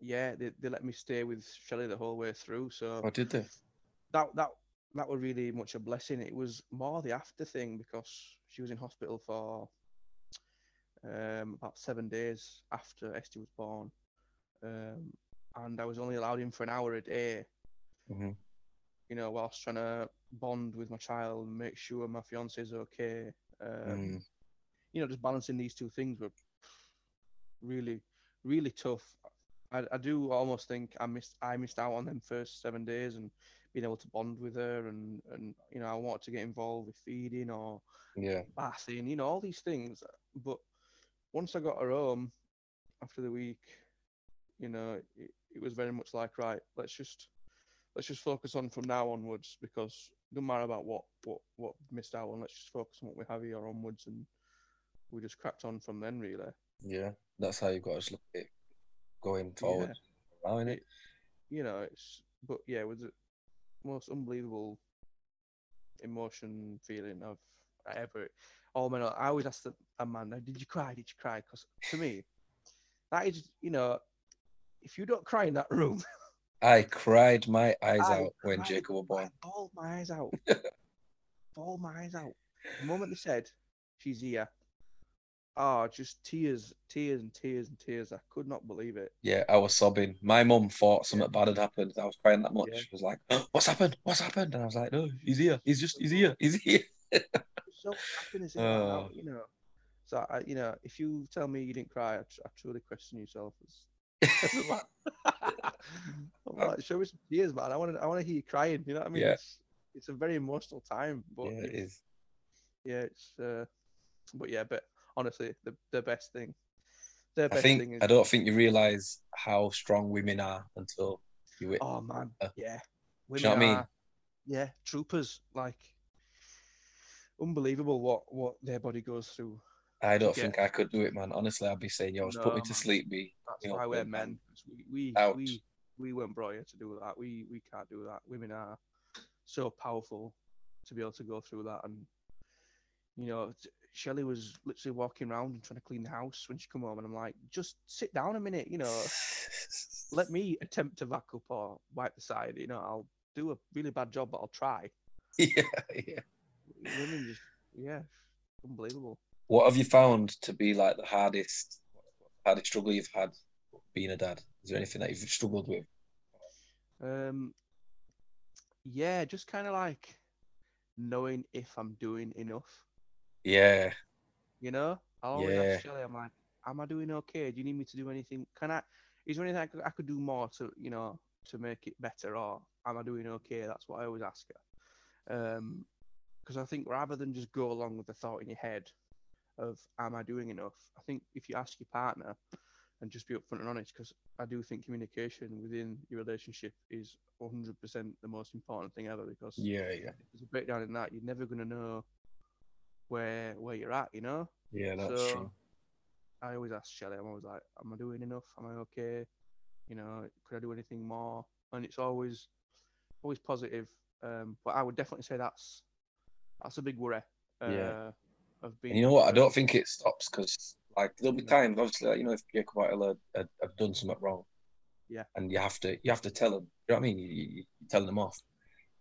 yeah, they, they let me stay with Shelley the whole way through. So Oh, did they? that that that was really much a blessing. It was more the after thing because she was in hospital for um, about seven days after Esty was born, um, and I was only allowed in for an hour a day. Mhm. You know, whilst trying to bond with my child and make sure my fiance is okay. Um, Mm. you know, just balancing these two things were really, really tough. I, I do almost think I missed I missed out on them first seven days and being able to bond with her and and you know I wanted to get involved with feeding or Yeah. bathing, you know, all these things. But once I got her home after the week, you know, it, it was very much like right, let's just let's just focus on from now onwards because no matter about what what what missed out on, let's just focus on what we have here onwards and we just cracked on from then really. Yeah. That's how you've got to look at it going forward. Now, innit? It- You know, it's but yeah, it was the most unbelievable emotion feeling I've ever. Oh man, I always ask the, a man, "Did you cry? Did you cry?" Because to me, that is, you know, if you don't cry in that room, I cried my eyes I out when Jacob was I born. bawled my eyes out. bawled my eyes out. The moment they said she's here, oh, just tears, tears, and tears and tears. I could not believe it. Yeah, I was sobbing. My mum thought something bad had happened. I was crying that much. Yeah. She was like, "What's happened? What's happened?" And I was like, "No, he's here. He's just he's here. He's here." so happiness in Oh. you know. So I, you know, if you tell me you didn't cry, I, I truly question yourself as. as a man. I'm like, show me some tears, man. I want to, I want to hear you crying. You know what I mean? Yeah. It's, it's a very emotional time, but yeah, it is. yeah, it's, uh, but yeah, but honestly, the the best thing, the I best think thing is, I don't think you realise how strong women are until you wit. oh man, Uh, yeah, you know what I mean? yeah, troopers, like, unbelievable what what their body goes through. I don't think I could do it, man. Honestly, I'd be saying, "Yo, just put me No, to sleep, me." That's You know, why we're men. We we, we we weren't brought here to do that. We we can't do that. Women are so powerful to be able to go through that. And you know, Shelley was literally walking around and trying to clean the house when she come home, and I'm like, just sit down a minute. You know, let me attempt to vacuum up or wipe the side. You know, I'll do a really bad job, but I'll try. yeah, yeah. Women just yeah, unbelievable. What have you found to be like the hardest, hardest struggle you've had being a dad? Is there anything that you've struggled with? Um, yeah, just kind of like knowing if I'm doing enough. Yeah, You know, I always Yeah. ask Shelley, I'm like, am I doing okay? Do you need me to do anything? Can I? Is there anything I could, I could do more to, you know, to make it better, or am I doing okay? That's what I always ask her. Um, because I think rather than just go along with the thought in your head of am I doing enough, I think if you ask your partner and just be upfront and honest, because I do think communication within your relationship is 100% the most important thing ever. Because yeah, yeah, if there's a breakdown in that, you're never gonna know where where you're at, you know. yeah. That's So, true. I always ask Shelley, I'm always like, Am I doing enough? Am I okay? You know, could I do anything more? And it's always always positive Um, but I would definitely say that's that's a big worry. Uh, Yeah. Of being. And you know what? I don't think it stops because like there'll be times, obviously, like, you know, if Jacob Whitehall had, had done something wrong, Yeah. and you have to you have to tell them. You know what I mean? You, you, you tell them off.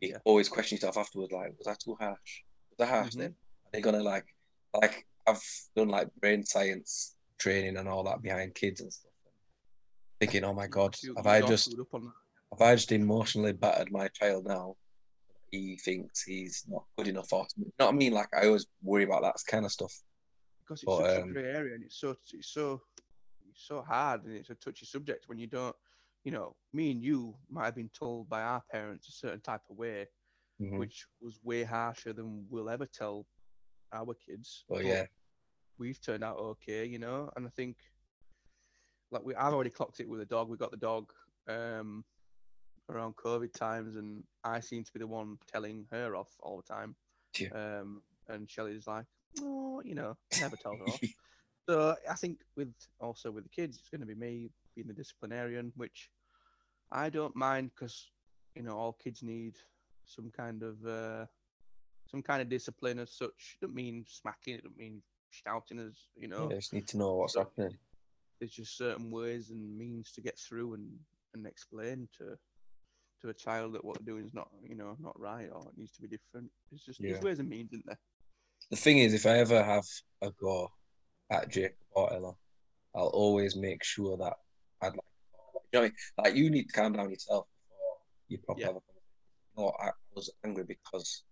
You Yeah. always question yourself afterwards, like, was that too harsh? Was that harsh Mhm. then? Are they gonna like like I've done like brain science training and all that behind kids and stuff. Thinking, oh my god, have I just screwed up on that. have I just emotionally battered my child now? He thinks he's not good enough for me. Not I mean like I always worry about that kind of stuff. because it's But, such um, a grey area and it's so it's so it's so hard and it's a touchy subject when you don't you know me and you might have been told by our parents a certain type of way Mhm. which was way harsher than we'll ever tell our kids But but yeah, we've turned out okay you know and i think like we i've already clocked it with the dog we got the dog um around covid times and i seem to be the one telling her off all the time Yeah. um and Shelley's like oh you know never tell her off so I think with also with the kids, it's going to be me being the disciplinarian, which I don't mind because you know all kids need some kind of uh, some kind of discipline as such. It doesn't mean smacking. It doesn't mean shouting as you know. yeah, just need to know what's happening. There's just certain ways and means to get through and and explain to to a child that what they're doing is not you know not right or it needs to be different. It's just Yeah. there's ways and means, isn't there? The thing is, if I ever have a go at or Ella, I'll always make sure that I'd like, you know what I mean? Like you need to calm down yourself before you probably Yeah. have a conversation. No, I was angry because,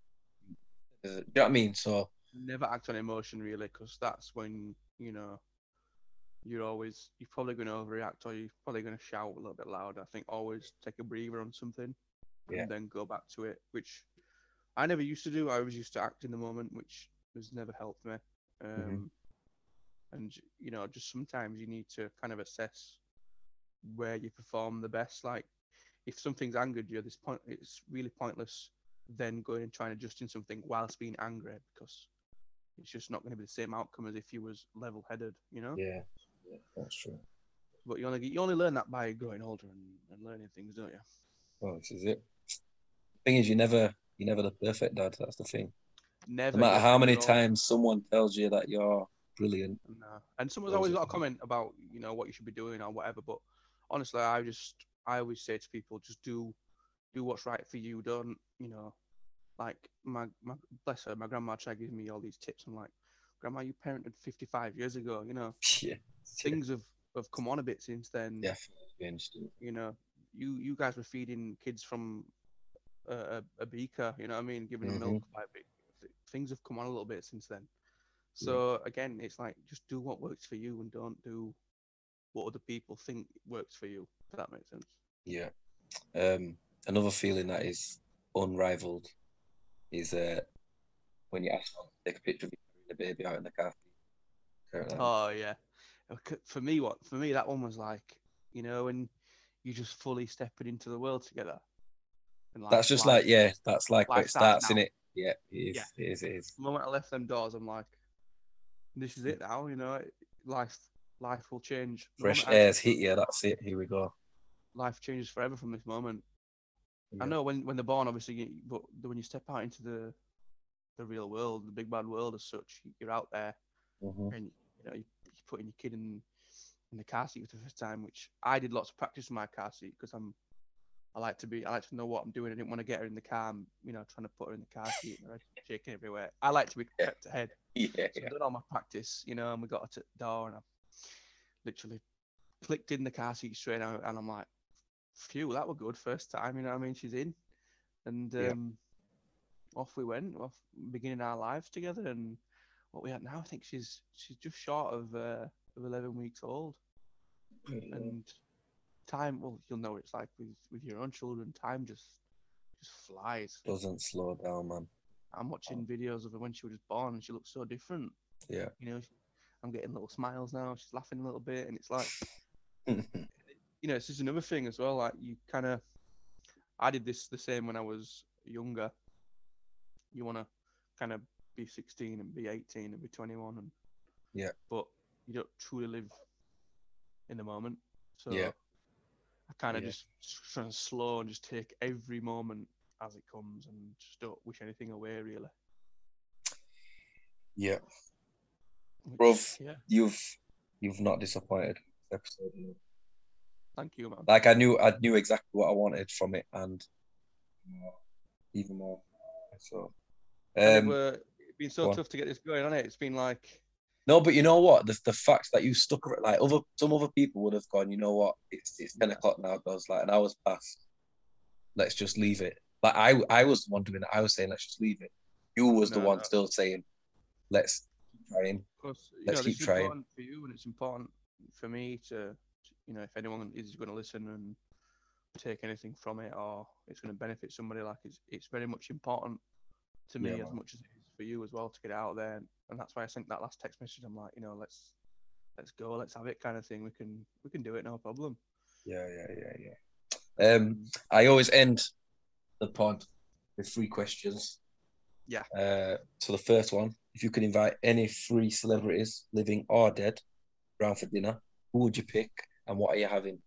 you know what I mean? So never act on emotion really because that's when you know you're always you're probably going to overreact or you're probably going to shout a little bit louder. I think always take a breather on something Yeah. and then go back to it which i never used to do. I was used to act in the moment which has never helped me. Um and you know just sometimes you need to kind of assess where you perform the best. Like if something's angered you at this point it's really pointless then going and trying to adjust in something whilst being angry because it's just not going to be the same outcome as if you was level headed, you know. yeah, that's true. But you only you only learn that by growing older and, and learning things, don't you? Well, this is it. thing is, you never, you're never the perfect dad. That's the thing. Never. No matter how many times someone tells you that you're brilliant, No. And someone's always got a comment about you know what you should be doing or whatever. But honestly, I just I always say to people, just do do what's right for you. Don't you know, like my my bless her, my grandma tried giving me all these tips. I'm like, grandma, you parented 55 years ago. You know, yeah, things have have come on a bit since then. yeah, changed. you know, you you guys were feeding kids from a, a, a beaker, you know what I mean, giving them milk. Like, things have come on a little bit since then. So again, it's like just do what works for you and don't do what other people think works for you. If that makes sense. Yeah. Um, another feeling that is unrivaled is uh, when you ask someone to take a picture of you the baby out in the car. Oh yeah. For me, what for me that one was like, you know, and you just fully stepping into the world together. And that's just life- like, yeah, that's like where it starts in it. Yeah, it is. Yeah. It is. It is. the moment I left them doors, I'm like, this is it now. You know, life life will change. Fresh air's hit you. That's it. Here we go. life changes forever from this moment. Yeah. I know when when they're born, obviously, but when you step out into the the real world, the big bad world as such, you're out there Mhm. and you know you, you're putting your kid in in the car seat for the first time, which I did lots of practice in my car seat because I'm I like to be I like to know what I'm doing. I didn't want to get her in the car, and, you know, trying to put her in the car seat and shaking everywhere. I like to be kept ahead. Yeah, So yeah. I've done all my practice, you know, and we got her to the door and I literally clicked in the car seat straight out and I'm like, phew, that was good first time, you know I mean? She's in. And Yeah. um, off we went, off beginning our lives together and what we had now, I think she's she's just short of uh, of eleven weeks old. Yeah. And time well, you'll know what it's like with, with your own children, time just just flies. Doesn't slow down, man. I'm watching videos of her when she was just born and she looks so different Yeah. you know, I'm getting little smiles now. She's laughing a little bit, and it's like, you know, it's just another thing as well. Like you kind of, I did this the same when I was younger. You want to kind of be 16 and be 18 and be 21, and Yeah. but you don't truly live in the moment. So Yeah. I kind of Yeah. just trying to slow and just take every moment as it comes and just don't wish anything away really. Yeah, Bruv. Yeah, you've you've not disappointed this episode. thank you, man. Like I knew I knew exactly what I wanted from it, and more, even more. So, um, were, it's been so tough to get this going, on it? It's been like, no, but you know what? The the fact that you stuck ar- like other some other people would have gone. You know what? It's it's ten o'clock now. Goes like an hour's past. Let's just leave it. Like I I was the one doing it. I was saying let's just leave it. You was the one no. still saying let's keep trying. You Let's know, keep trying. for you, and it's important for me to, you know, if anyone is going to listen and take anything from it, or it's going to benefit somebody, like it's it's very much important to me Yeah, as much as it for you as well to get out there, and that's why I sent that last text message. I'm like, you know, let's let's go, let's have it, kind of thing. We can we can do it, no problem. Yeah, yeah, yeah, yeah. Um, I always end the pod with three questions. Yeah. Uh, so the first one, if you could invite any three celebrities, living or dead, round for dinner, who would you pick and what are you having?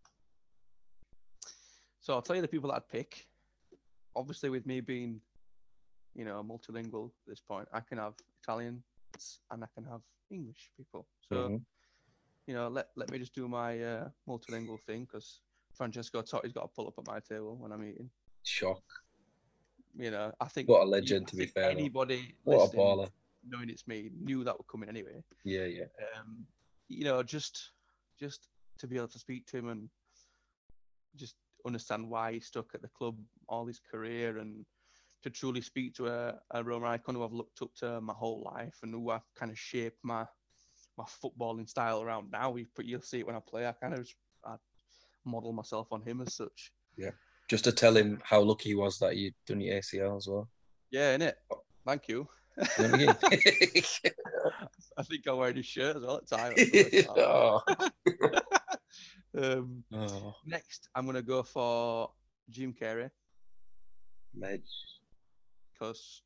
So I'll tell you the people that I'd pick. Obviously, with me being, you know, multilingual at this point, I can have Italian and I can have English people. So Mhm. you know, let let me just do my uh, multilingual thing because Francesco Totti's got to pull up at my table when I'm eating. Shock. You know, I think What a legend, I to be fair. Anybody What a listening, baller. knowing it's me, knew that would come in anyway. Yeah, yeah. Um, you know, just just to be able to speak to him and just understand why he stuck at the club all his career and to truly speak to a, a Roma icon who I've looked up to my whole life and who I've kind of shaped my my footballing style around now. You you'll see it when I play. I kind of I model myself on him as such. Yeah, just to tell him how lucky he was that you'd done your ACL as well. Yeah, innit? Thank you. You know what I think I wear his shirt as well at times. oh. um, oh, next, I'm gonna go for Jim Carrey ledge. Because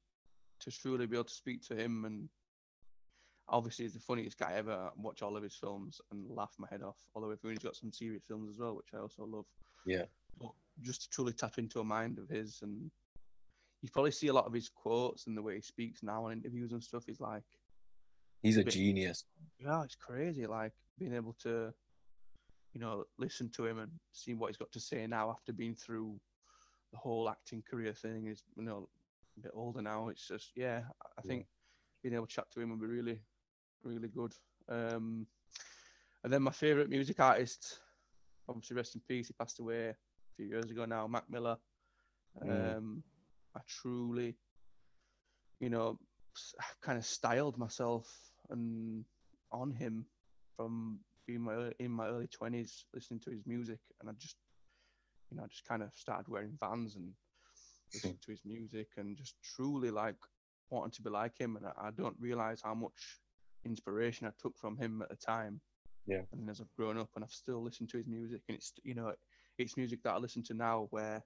to truly be able to speak to him and obviously he's the funniest guy ever. Watch all of his films and laugh my head off. Although he's got some serious films as well, which I also love. Yeah. But just to truly tap into a mind of his and you probably see a lot of his quotes and the way he speaks now on interviews and stuff. He's like, He's a Bit- genius. yeah, it's crazy. Like being able to, you know, listen to him and see what he's got to say now after being through the whole acting career thing. Is you know a bit older now. It's just yeah, I- I Yeah. think being able to chat to him would be really, really good. Um, and then my favorite music artist, obviously rest in peace. He passed away a few years ago now. Mac Miller. Mm. Um, I truly, you know, kind of styled myself and on him from being my in my early twenties, listening to his music, and I just, you know, I just kind of started wearing Vans and listening to his music, and just truly like wanting to be like him. And I, I don't realize how much inspiration I took from him at the time. Yeah. And as I've grown up, and I've still listened to his music, and it's you know, it's music that I listen to now, where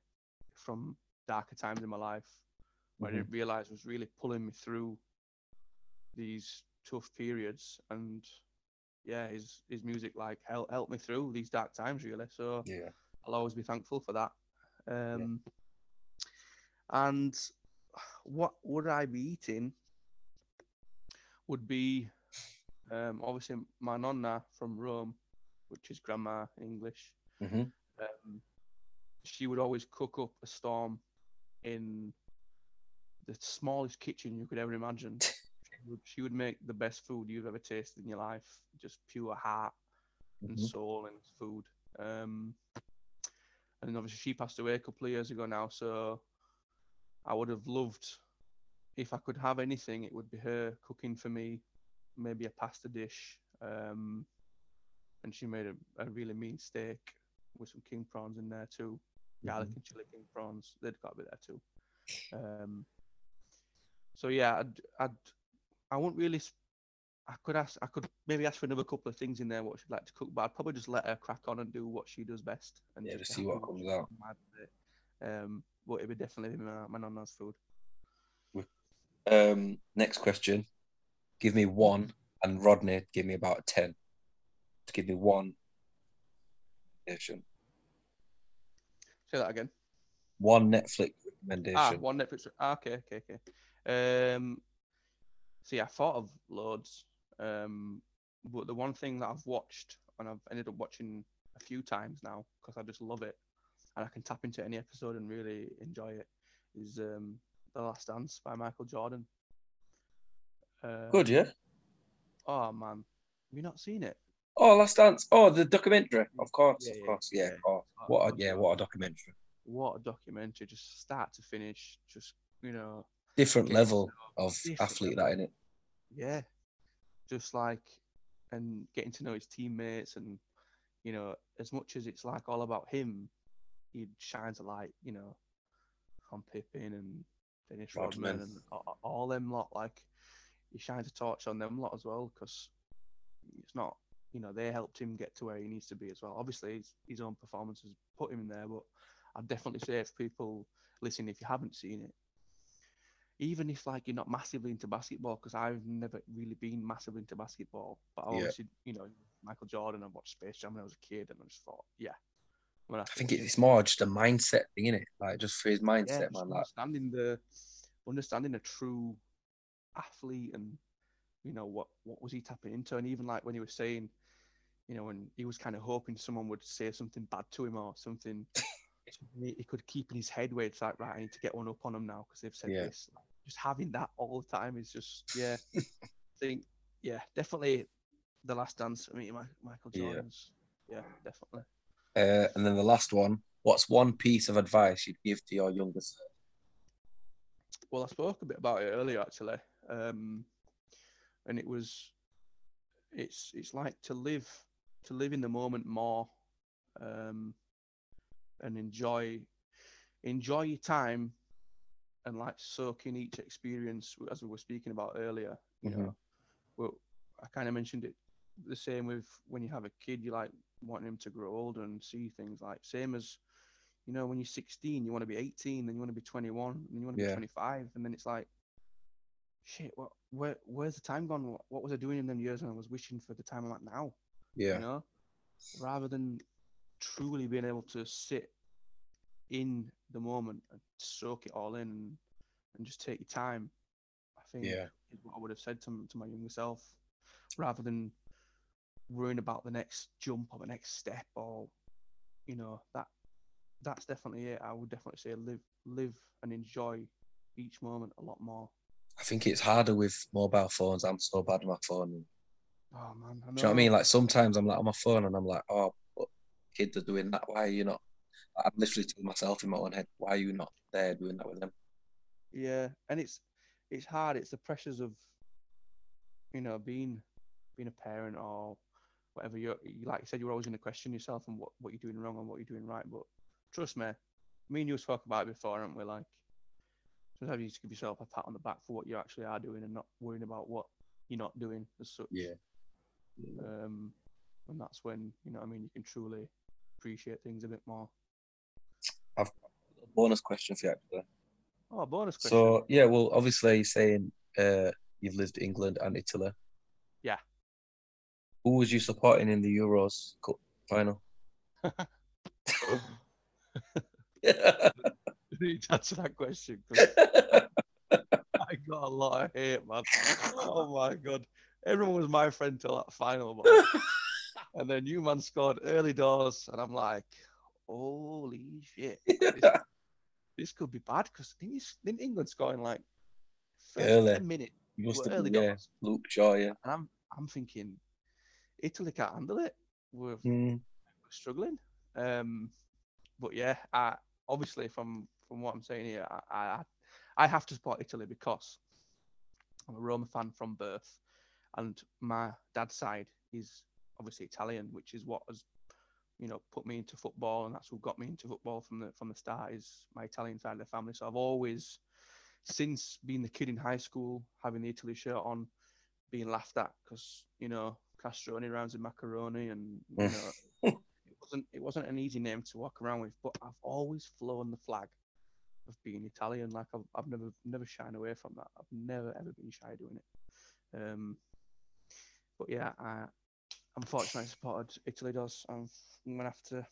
from darker times in my life, where I Mhm. didn't realize was really pulling me through these tough periods and yeah his his music like help helped me through these dark times really so Yeah. i'll always be thankful for that um and what would i be eating would be um obviously my nonna from rome which is grandma in english hmm um, she would always cook up a storm in the smallest kitchen you could ever imagine. she, would, she would make the best food you've ever tasted in your life, just pure heart and Mhm. soul and food. Um, and obviously she passed away a couple of years ago now, so I would have loved if I could have anything, it would be her cooking for me, maybe a pasta dish. Um, and she made a, a really mean steak with some king prawns in there too, garlic and chili king prawns. They'd got to be there too. Um, so yeah, I'd, I'd I wouldn't really. I could ask. I could maybe ask for another couple of things in there what she'd like to cook, but I'd probably just let her crack on and do what she does best. And Yeah, just see what comes out. mad with it. Um, but it would definitely be my, my nonna's food. Um, next question. Give me one, and Rodney give me about ten. To give me one. recommendation. Say that again. One Netflix recommendation. Ah, one Netflix. Ah, okay, okay, okay. Um, see, I thought of loads, um, but the one thing that I've watched and I've ended up watching a few times now because I just love it, and I can tap into any episode and really enjoy it, is um, The Last Dance by Michael Jordan. Uh, Good, yeah. Oh man, have you not seen it? Oh, Last Dance. Oh, the documentary. Of course, Yeah, of course. Yeah, yeah. Oh, What? A, yeah, what a documentary. What a documentary, just start to finish, just you know, Different level know- of different athlete, level. that in it. yeah, just like and getting to know his teammates and you know as much as it's like all about him, he shines a light, you know, on Pippen and Dennis Rodman, Rodman. and all, all them lot. Like he shines a torch on them lot as well because it's not, you know, they helped him get to where he needs to be as well. Obviously, his, his own performances put him in there, but I'd definitely say if people listen, if you haven't seen it, even if like you're not massively into basketball, because I've never really been massively into basketball, but I Yeah. obviously, you know, Michael Jordan, I watched Space Jam when I was a kid, and I just thought, yeah. Have I think it's more just a mindset thing, innit? Like just for his mindset, just man. Like understanding the understanding a true athlete and you know what what was he tapping into, and even like when he was saying, you know, when he was kind of hoping someone would say something bad to him or something, something he could keep in his head where it's like, right, I need to get one up on him now because they've said Yeah. this. Like, just having that all the time is just yeah. I think yeah, definitely the last dance. I mean, Mi- Michael Yeah. Yeah, definitely. Uh, and then the last one. What's one piece of advice you'd give to your younger self? Well, I spoke a bit about it earlier actually, um, and it was, it's it's like to live to live in the moment more, um, and enjoy enjoy your time, and like soak in each experience as we were speaking about earlier. You Mhm. know, well, I kind of mentioned it the same with when you have a kid, you like wanting him to grow older and see things like same as you know, when you're 16, you want to be 18, then you want to be 21, and you want to Yeah. be 25, and then it's like, shit, what, where, where's the time gone? What, what was I doing in them years when I was wishing for the time I'm at now? Yeah, You know, rather than truly being able to sit in the moment and soak it all in and, and just take your time. I think yeah, is what I would have said to, to my younger self, rather than worrying about the next jump or the next step or, you know, that that's definitely it. I would definitely say live live and enjoy each moment a lot more. I think it's harder with mobile phones. I'm so bad on my phone. Oh man, I know. Do you know what I mean? Like sometimes I'm like on my phone and I'm like, oh, but kids are doing that. Why are you not? I'm literally telling myself in my own head, why are you not there doing that with them? Yeah, and it's it's hard. It's the pressures of you know being being a parent or whatever. You're you, like you said, you're always going to question yourself and what what you're doing wrong and what you're doing right. But trust me, me and you spoke about it before, haven't we? Like sometimes you just give yourself a pat on the back for what you actually are doing and not worrying about what you're not doing as such. Yeah. Um, and that's when you know what I mean you can truly appreciate things a bit more. I've a bonus question for you actually. Oh, bonus question. So yeah, well, obviously you're saying uh, you've lived England and Italy. Yeah. Who was you supporting in the Euros Cup final? You need to answer that question. I got a lot of hate, man. Oh my god. Everyone was my friend till that final, man. and then you man scored early doors, and I'm like, holy shit. This, this could be bad because didn't, didn't England score in like first Early. 10 minutes? You must have early yeah. doors. Luke Shaw, yeah. And I'm I'm thinking Italy can't handle it. We're Mm, struggling. Um, but yeah, I, obviously from from what I'm saying here, I, I I have to support Italy because I'm a Roma fan from birth, and my dad's side is obviously Italian, which is what has you know put me into football, and that's what got me into football from the from the start is my Italian side of the family. So I've always, since being the kid in high school, having the Italy shirt on, being laughed at because you know Castroni rounds with macaroni, and you know it wasn't it wasn't an easy name to walk around with. But I've always flown the flag of being Italian. Like I've, I've never never shied away from that. I've never ever been shy doing it. Um, but yeah, I, unfortunately, supported Italy. Does I'm, I'm gonna have to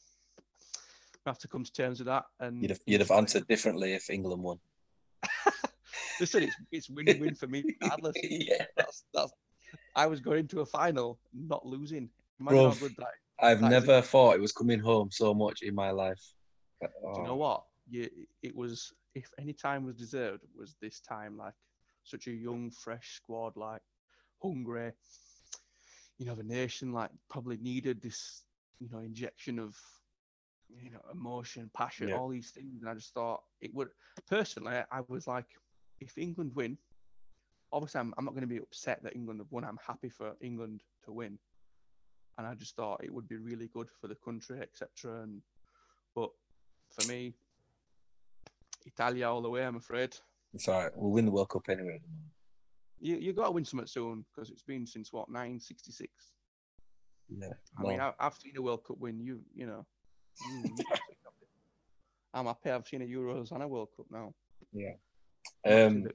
have to come to terms with that. And You'd have you'd have answered differently if England won. Listen, it's it's win-win for me regardless. yeah, That's that's. I was going to a final, not losing. Imagine how Bruv. good that. I've That is never thought it was coming home so much in my life. Do you know what? You, it was if any time was deserved, was this time. Like such a young, fresh squad, like hungry. You know, the nation like probably needed this, you know, injection of, you know, emotion, passion, Yeah. all these things. And I just thought it would. Personally, I was like, if England win, obviously I'm, I'm not going to be upset that England have won. I'm happy for England to win. And I just thought it would be really good for the country, etc. And but for me, Italia all the way. I'm afraid It's all right. We'll win the World Cup anyway. you you got to win something soon because it's been since what 966. Yeah. I mean. I, I've seen a World Cup win. You you know, you, you I'm happy. I've seen a Euros and a World Cup now. Yeah. Um,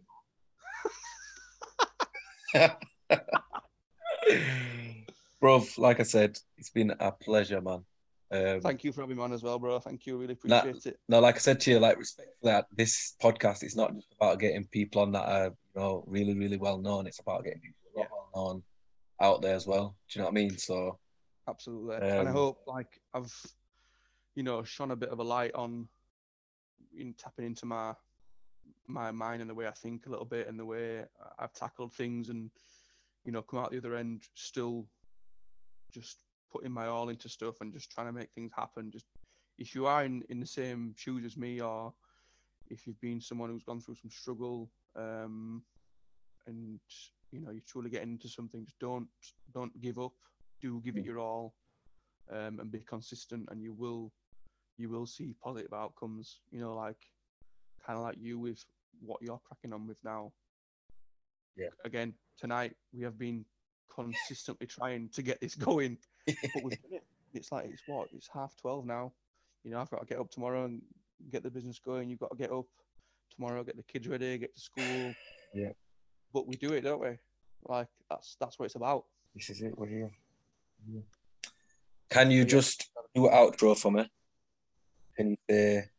Bruv, like I said, it's been a pleasure, man. Um, Thank you for having me on as well, bro. Thank you. Really appreciate it. no, like I said to you, like respectfully, that this podcast is not just about getting people on that are you know really, really well known. It's about getting people are well known out there as well. Do you know what I mean? So Absolutely. and I Um, hope like I've, you know, shone a bit of a light on in tapping into my my mind and the way I think a little bit and the way I've tackled things and you know come out the other end still just putting my all into stuff and just trying to make things happen. Just if you are in, in the same shoes as me or if you've been someone who's gone through some struggle um, and you know you're truly getting into something, just don't don't give up. Do give it your all um, and be consistent, and you will you will see positive outcomes. You know, like kind of like you with what you're cracking on with now. Yeah. Again, tonight we have been consistently trying to get this going, but we've done it. It's like it's what it's half twelve now. You know, I've got to get up tomorrow and get the business going. You've got to get up tomorrow, get the kids ready, get to school. Yeah. But we do it, don't we? Like that's that's what it's about. this is it. We're here. Can you Yeah. just do an outro for me? Can you uh, say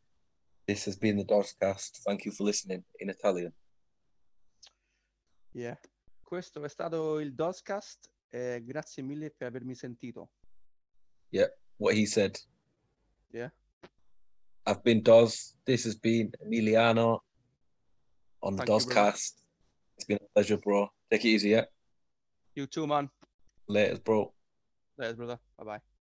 this has been the Doscast? Thank you for listening in Italian. Yeah. Questo è stato il Doscast. Eh, grazie mille per avermi sentito. Yeah, What he said. Yeah. I've been Dos. This has been Emiliano on the Thank. It's been a pleasure, bro. Take it easy, yeah? You too, man. Later, bro. Later, brother. Bye bye.